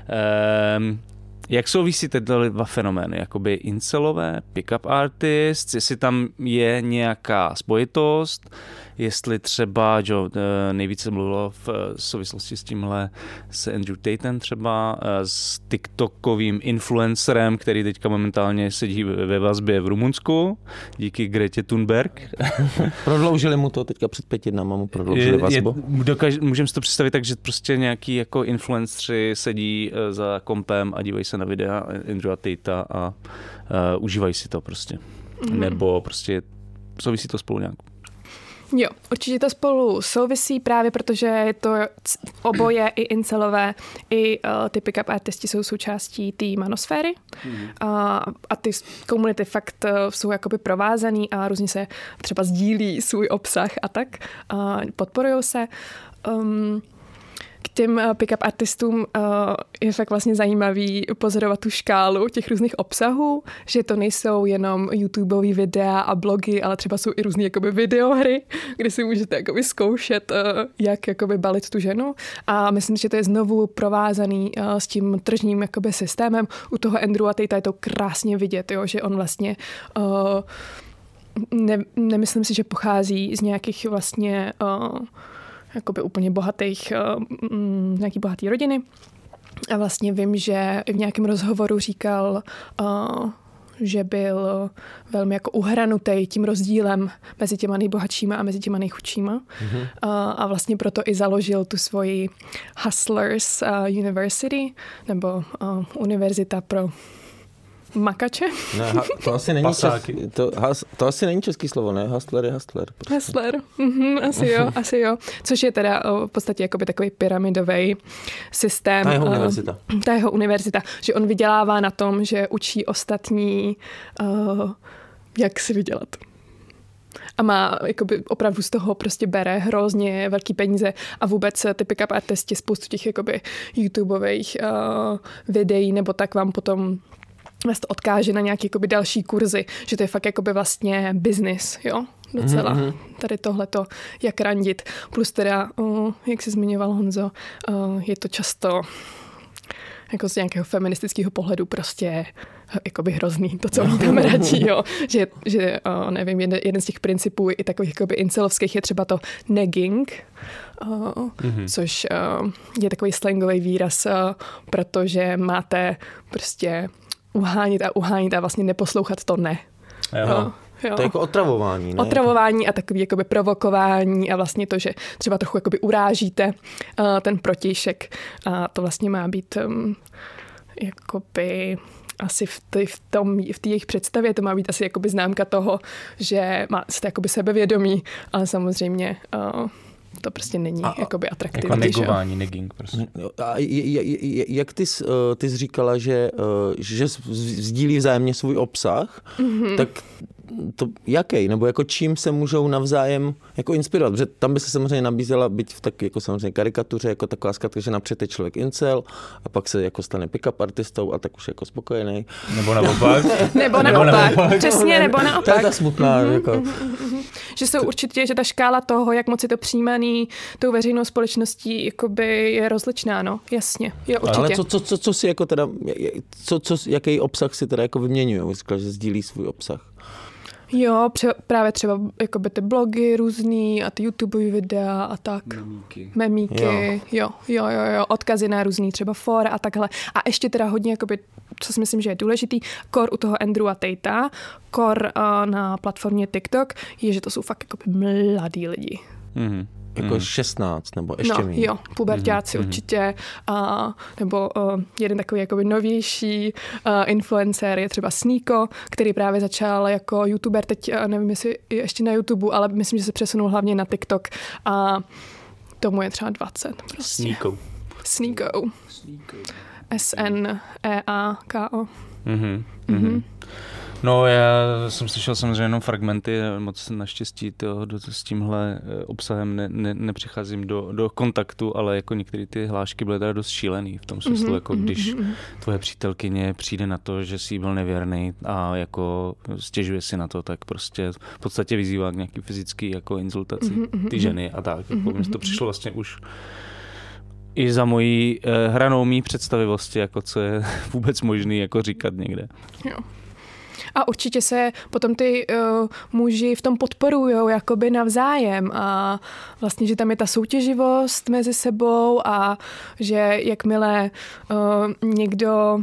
Ehm, jak souvisí tyhle dva fenomény? Jakoby incelové, pick-up artists, jestli tam je nějaká spojitost, jestli třeba, že jo, eh, nejvíce mluvilo v eh, souvislosti s tímhle s Andrew Tatem třeba, eh, s TikTokovým influencerem, který teďka momentálně sedí ve vazbě v Rumunsku, díky Gretě Thunberg. [laughs] Prodloužili mu to teďka před pěti dnama, mu prodloužili vazbu. dokaž, můžeme si to představit tak, že prostě nějaký jako influenceri sedí za kompem a dívají se na videa Andrewa Tatea a uh, užívají si to prostě. Mm. Nebo prostě souvisí to spolu nějak. Jo, určitě to spolu souvisí právě protože je to oboje i incelové, i uh, ty pick-up artisti jsou součástí té manosféry mm. uh, a ty komunity fakt uh, jsou jakoby provázaný a různě se třeba sdílí svůj obsah a tak, uh, podporují se. Um, k těm eh, pick-up artistům uh, je fakt vlastně zajímavý pozorovat tu škálu těch různých obsahů, že to nejsou jenom YouTubeové videa a blogy, ale třeba jsou i různé jakoby videohry, kde si můžete jakoby zkoušet, uh, jak jakoby balit tu ženu. A myslím, že to je znovu provázaný s tím tržním jakoby systémem. U toho Andrewa Tate je to krásně vidět, jo, že on vlastně uh, ne, nemyslím si, že pochází z nějakých vlastně uh, jakoby úplně bohatých, mm, nějaký bohatý rodiny. A vlastně vím, že i v nějakém rozhovoru říkal, uh, že byl velmi jako uhranutý tím rozdílem mezi těma nejbohatšíma a mezi těma nejchudšíma. Mm-hmm. Uh, a vlastně proto i založil tu svoji Hustlers uh, University, nebo uh, univerzita pro makače. Ne, ha, to asi není Pasáky. český, to, has, to asi není český slovo, ne? Hustler je hustler. Prostě. Hustler, mhm, asi jo, asi jo. Což je teda o, v podstatě jakoby takový pyramidový systém. Ta jeho eh, univerzita. Ta jeho univerzita, že on vydělává na tom, že učí ostatní, uh, jak si vydělat. A má, jakoby, opravdu z toho prostě bere hrozně velký peníze a vůbec ty pick-up artisti, spoustu těch jakoby YouTubeových uh, videí nebo tak vám potom vás to odkáže na nějaké jakoby další kurzy, že to je fakt jakoby vlastně business, jo, docela. Mm-hmm. Tady tohleto, jak randit. Plus teda, uh, jak jsi zmiňoval Honzo, uh, je to často jako z nějakého feministického pohledu prostě jakoby hrozný, to, co tam [laughs] radí, jo. Že, že uh, nevím, jeden, jeden z těch principů i takových jakoby incelovských je třeba to negging, mm-hmm. což uh, je takový slangový výraz, uh, protože máte prostě uhánit a uhánit a vlastně neposlouchat to ne. Jo. Jo. To je jako otravování, ne? Otravování a takový jakoby provokování a vlastně to, že třeba trochu jakoby urážíte uh, ten protějšek a to vlastně má být um, jakoby asi v, ty, v, tom, v té jejich představě to má být asi jakoby známka toho, že má, jste jakoby sebevědomí, ale samozřejmě uh, to prostě není a, jakoby atraktivní. Jako že jo? negování, negging prostě. A j- j- j- jak ty, jsi, eh, ty jsi říkala, že, eh, že sdílí vzájemně svůj obsah, mm-hmm. tak to jaký, nebo jako čím se můžou navzájem jako inspirovat, protože tam by se samozřejmě nabízela být v tak jako samozřejmě karikatuře, jako taková zkratka, že napřed je člověk incel a pak se jako stane pick-up artistou a tak už je jako spokojený. Nebo naopak. [laughs] Nebo naopak, přesně, nebo To je naopak. ta smutná, Mhm, jako. Že jsou určitě, že ta škála toho, jak moc je to přijímaný tou veřejnou společností, jakoby je rozličná, no, jasně, jo, určitě. Ale co, co, co, co si jako teda, co, co, jaký obsah si teda jako vyměňují, že sdílí svůj obsah. Jo, pře- právě třeba jakoby ty blogy různý a ty YouTube videa a tak. Memíky. Memíky, jo. jo, jo, jo, jo, odkazy na různý třeba fora a takhle. A ještě teda hodně, jakoby, co si myslím, že je důležitý, kor u toho Andrewa Tatea, kor uh, na platformě TikTok, je, že to jsou fakt jakoby mladí lidi. Mhm. Jako Mm. 16 nebo ještě no, méně. jo, pubertáci Mhm, určitě. A, nebo uh, jeden takový jakoby novější uh, influencer je třeba Sneako, který právě začal jako youtuber, teď uh, nevím, jestli je ještě na YouTube, ale myslím, že se přesunul hlavně na TikTok a tomu je třeba 20. Prostě. Sníkou. Sneako. S-N-E-A-K-O. Mhm. Mhm. No, já jsem slyšel samozřejmě jenom fragmenty, moc naštěstí to, do, s tímhle eh, obsahem ne, ne, nepřicházím do, do kontaktu, ale jako některé ty hlášky byly teda dost šílený v tom smyslu, Mhm, jako mhm, když mhm. tvoje přítelkyně přijde na to, že jsi byl nevěrný a jako stěžuje si na to, tak prostě v podstatě vyzývá k nějaký fyzický jako insultaci Mhm, mhm, ty mhm. ženy a tak. Jako, Mhm, mně to mhm. přišlo vlastně už i za mojí eh, hranou mý představivosti, jako co je [laughs] vůbec možný jako říkat někde. Jo. A určitě se potom ty uh, muži v tom podporujou jakoby navzájem. A vlastně, že tam je ta soutěživost mezi sebou a že jakmile uh, někdo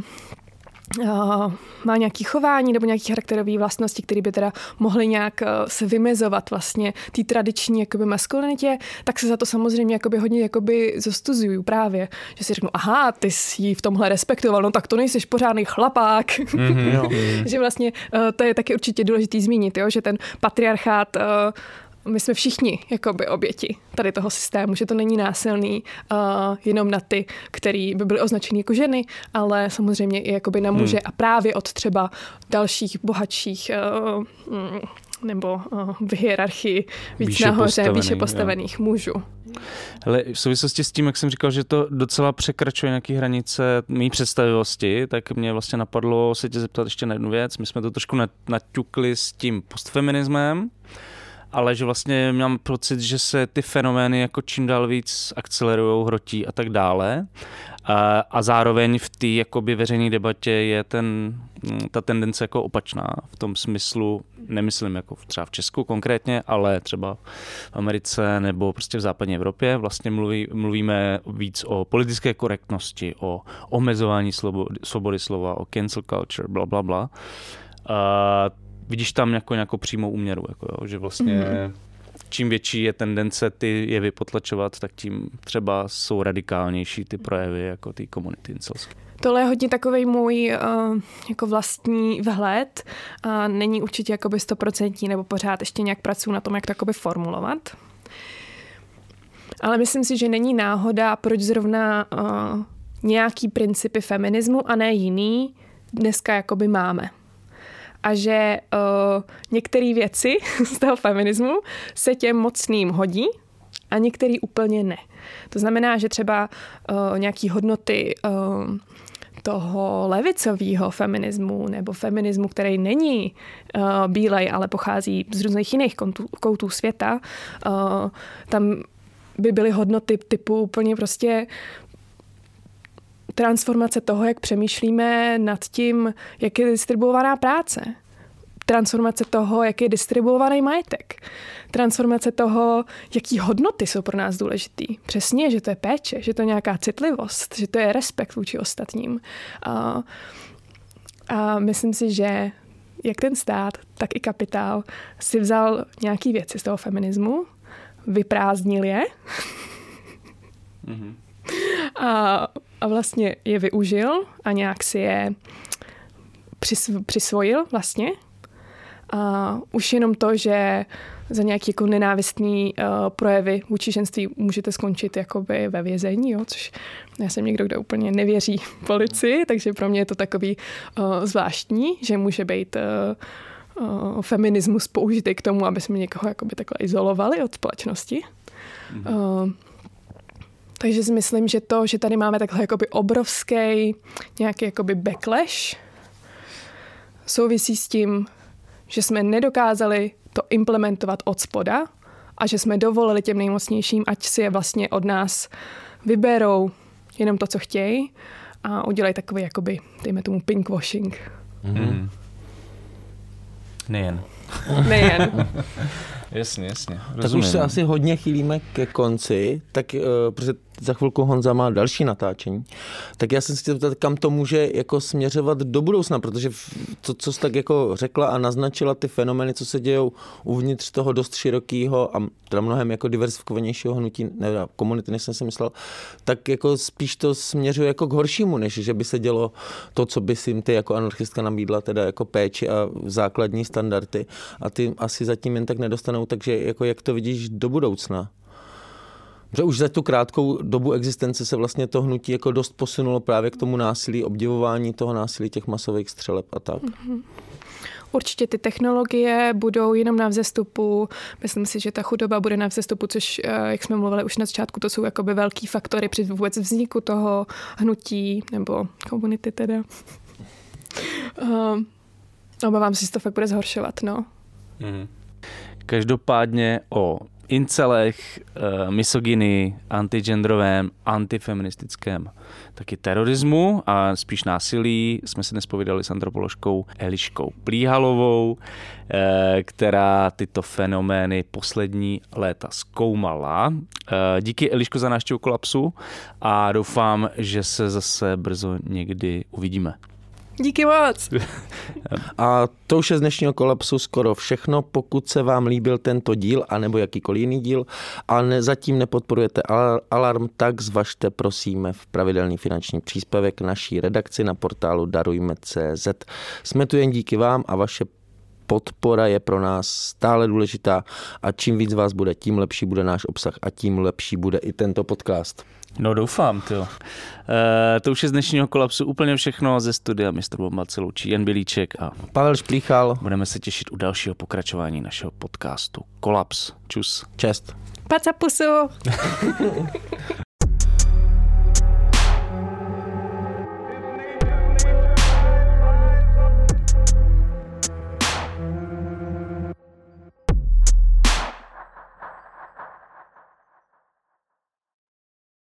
má nějaký chování nebo nějaké charakterové vlastnosti, které by teda mohly nějak uh, se vymezovat vlastně té tradiční jakoby maskulinitě, tak se za to samozřejmě jakoby hodně jakoby zostuzují právě. Že si řeknu, aha, ty jsi ji v tomhle respektoval, no tak to nejsiš pořádný chlapák. Mhm. Jo. [laughs] že vlastně uh, to je taky určitě důležitý zmínit, jo? že ten patriarchát my jsme všichni jakoby oběti tady toho systému, že to není násilný uh, jenom na ty, který by byly označeny jako ženy, ale samozřejmě i jakoby na muže a právě od třeba dalších bohatších uh, mm, nebo uh, v hierarchii víc Výše nahoře, postavený, výše jo. postavených mužů. Hele, v souvislosti s tím, jak jsem říkal, že to docela překračuje nějaké hranice mý představivosti, tak mě vlastně napadlo se tě zeptat ještě na jednu věc. My jsme to trošku naťukli s tím postfeminismem, ale že vlastně mám pocit, že se ty fenomény jako čím dál víc akcelerují, hrotí a tak dále. A, a zároveň v té jakoby veřejné debatě je ten, mm, ta tendence jako opačná. V tom smyslu, nemyslím jako třeba v Česku konkrétně, ale třeba v Americe nebo prostě v západní Evropě. Vlastně mluví, mluvíme víc o politické korektnosti, o omezování svobody slova, o cancel culture, bla, bla, bla. A vidíš tam jako nějakou přímou úměru, jako jo, že vlastně mm-hmm. čím větší je tendence ty jevy potlačovat, tak tím třeba jsou radikálnější ty projevy jako ty komunity incelské. Tohle je hodně takový můj uh, jako vlastní vhled a není určitě jakoby stoprocentní nebo pořád ještě nějak pracuji na tom, jak to jakoby formulovat. Ale myslím si, že není náhoda, proč zrovna uh, nějaký principy feminismu a ne jiný dneska jakoby máme. A že uh, některé věci [laughs] z toho feminismu se těm mocným hodí a některé úplně ne. To znamená, že třeba uh, nějaký hodnoty uh, toho levicového feminismu nebo feminismu, který není uh, bílej, ale pochází z různých jiných koutů, koutů světa, uh, tam by byly hodnoty typu úplně prostě transformace toho, jak přemýšlíme nad tím, jak je distribuovaná práce. Transformace toho, jak je distribuovaný majetek. Transformace toho, jaký hodnoty jsou pro nás důležitý. Přesně, že to je péče, že to je nějaká citlivost, že to je respekt vůči ostatním. A, a myslím si, že jak ten stát, tak i kapitál si vzal nějaký věci z toho feminismu, vyprázdnil je a, a vlastně je využil a nějak si je přisv, přisvojil vlastně. A už jenom to, že za nějaký jako nenávistný uh, projevy vůči ženství můžete skončit jakoby ve vězení, jo, což já jsem někdo, kdo úplně nevěří policii, takže pro mě je to takový uh, zvláštní, že může být uh, uh, feminismus použitý k tomu, aby jsme někoho jakoby takhle izolovali od společnosti. Uh, takže si myslím, že to, že tady máme takhle jakoby obrovský nějaký jakoby backlash, souvisí s tím, že jsme nedokázali to implementovat od spoda a že jsme dovolili těm nejmocnějším, ať si je vlastně od nás vyberou jenom to, co chtějí a udělají takový, jakoby, dejme tomu pinkwashing. Mm. Nejen. [laughs] Nejen. Jasně, jasně. Tak už se asi hodně chýlíme ke konci, tak uh, protože za chvilku Honza má další natáčení, tak já jsem si chtěl kam to může jako směřovat do budoucna, protože to, co jsi tak jako řekla a naznačila ty fenomény, co se dějou uvnitř toho dost širokého a teda mnohem jako diversifikovanějšího hnutí, ne, komunity, než jsem si myslel, tak jako spíš to směřuje jako k horšímu, než že by se dělo to, co by si jim ty jako anarchistka nabídla, teda jako péči a základní standardy a ty asi zatím jen tak nedostanou, takže jako jak to vidíš do budoucna? Že už za tu krátkou dobu existence se vlastně to hnutí jako dost posunulo právě k tomu násilí, obdivování toho násilí těch masových střeleb a tak. Mm-hmm. Určitě ty technologie budou jenom na vzestupu. Myslím si, že ta chudoba bude na vzestupu, což, eh, jak jsme mluvili už na začátku, to jsou jakoby velký faktory při vůbec vzniku toho hnutí nebo komunity teda. Uh, [laughs] obávám se, že to fakt bude zhoršovat, no. Mm. Každopádně o incelech, uh, misogyny, antigendrovém, antifeministickém, taky terorismu a spíš násilí jsme si dnes povídali s antropoložkou Eliškou Plíhalovou, uh, která tyto fenomény poslední léta zkoumala. Uh, díky Eliško za návštěvu kolapsu a doufám, že se zase brzo někdy uvidíme. Díky moc. [laughs] A to už je z dnešního kolapsu skoro všechno. Pokud se vám líbil tento díl, anebo jakýkoliv jiný díl, a ne, zatím nepodporujete Alarm, tak zvažte prosíme v pravidelný finanční příspěvek naší redakci na portálu darujme.cz. Jsme tu jen díky vám a vaše podpora je pro nás stále důležitá a čím víc vás bude, tím lepší bude náš obsah a tím lepší bude i tento podcast. No doufám, to. E, to už je z dnešního kolapsu úplně všechno ze studia Mr. Bomba se loučí Jan Bilíček a Pavel Šplíchal. Budeme se těšit u dalšího pokračování našeho podcastu Kolaps. Čus. Čest. Paca pusu. [laughs]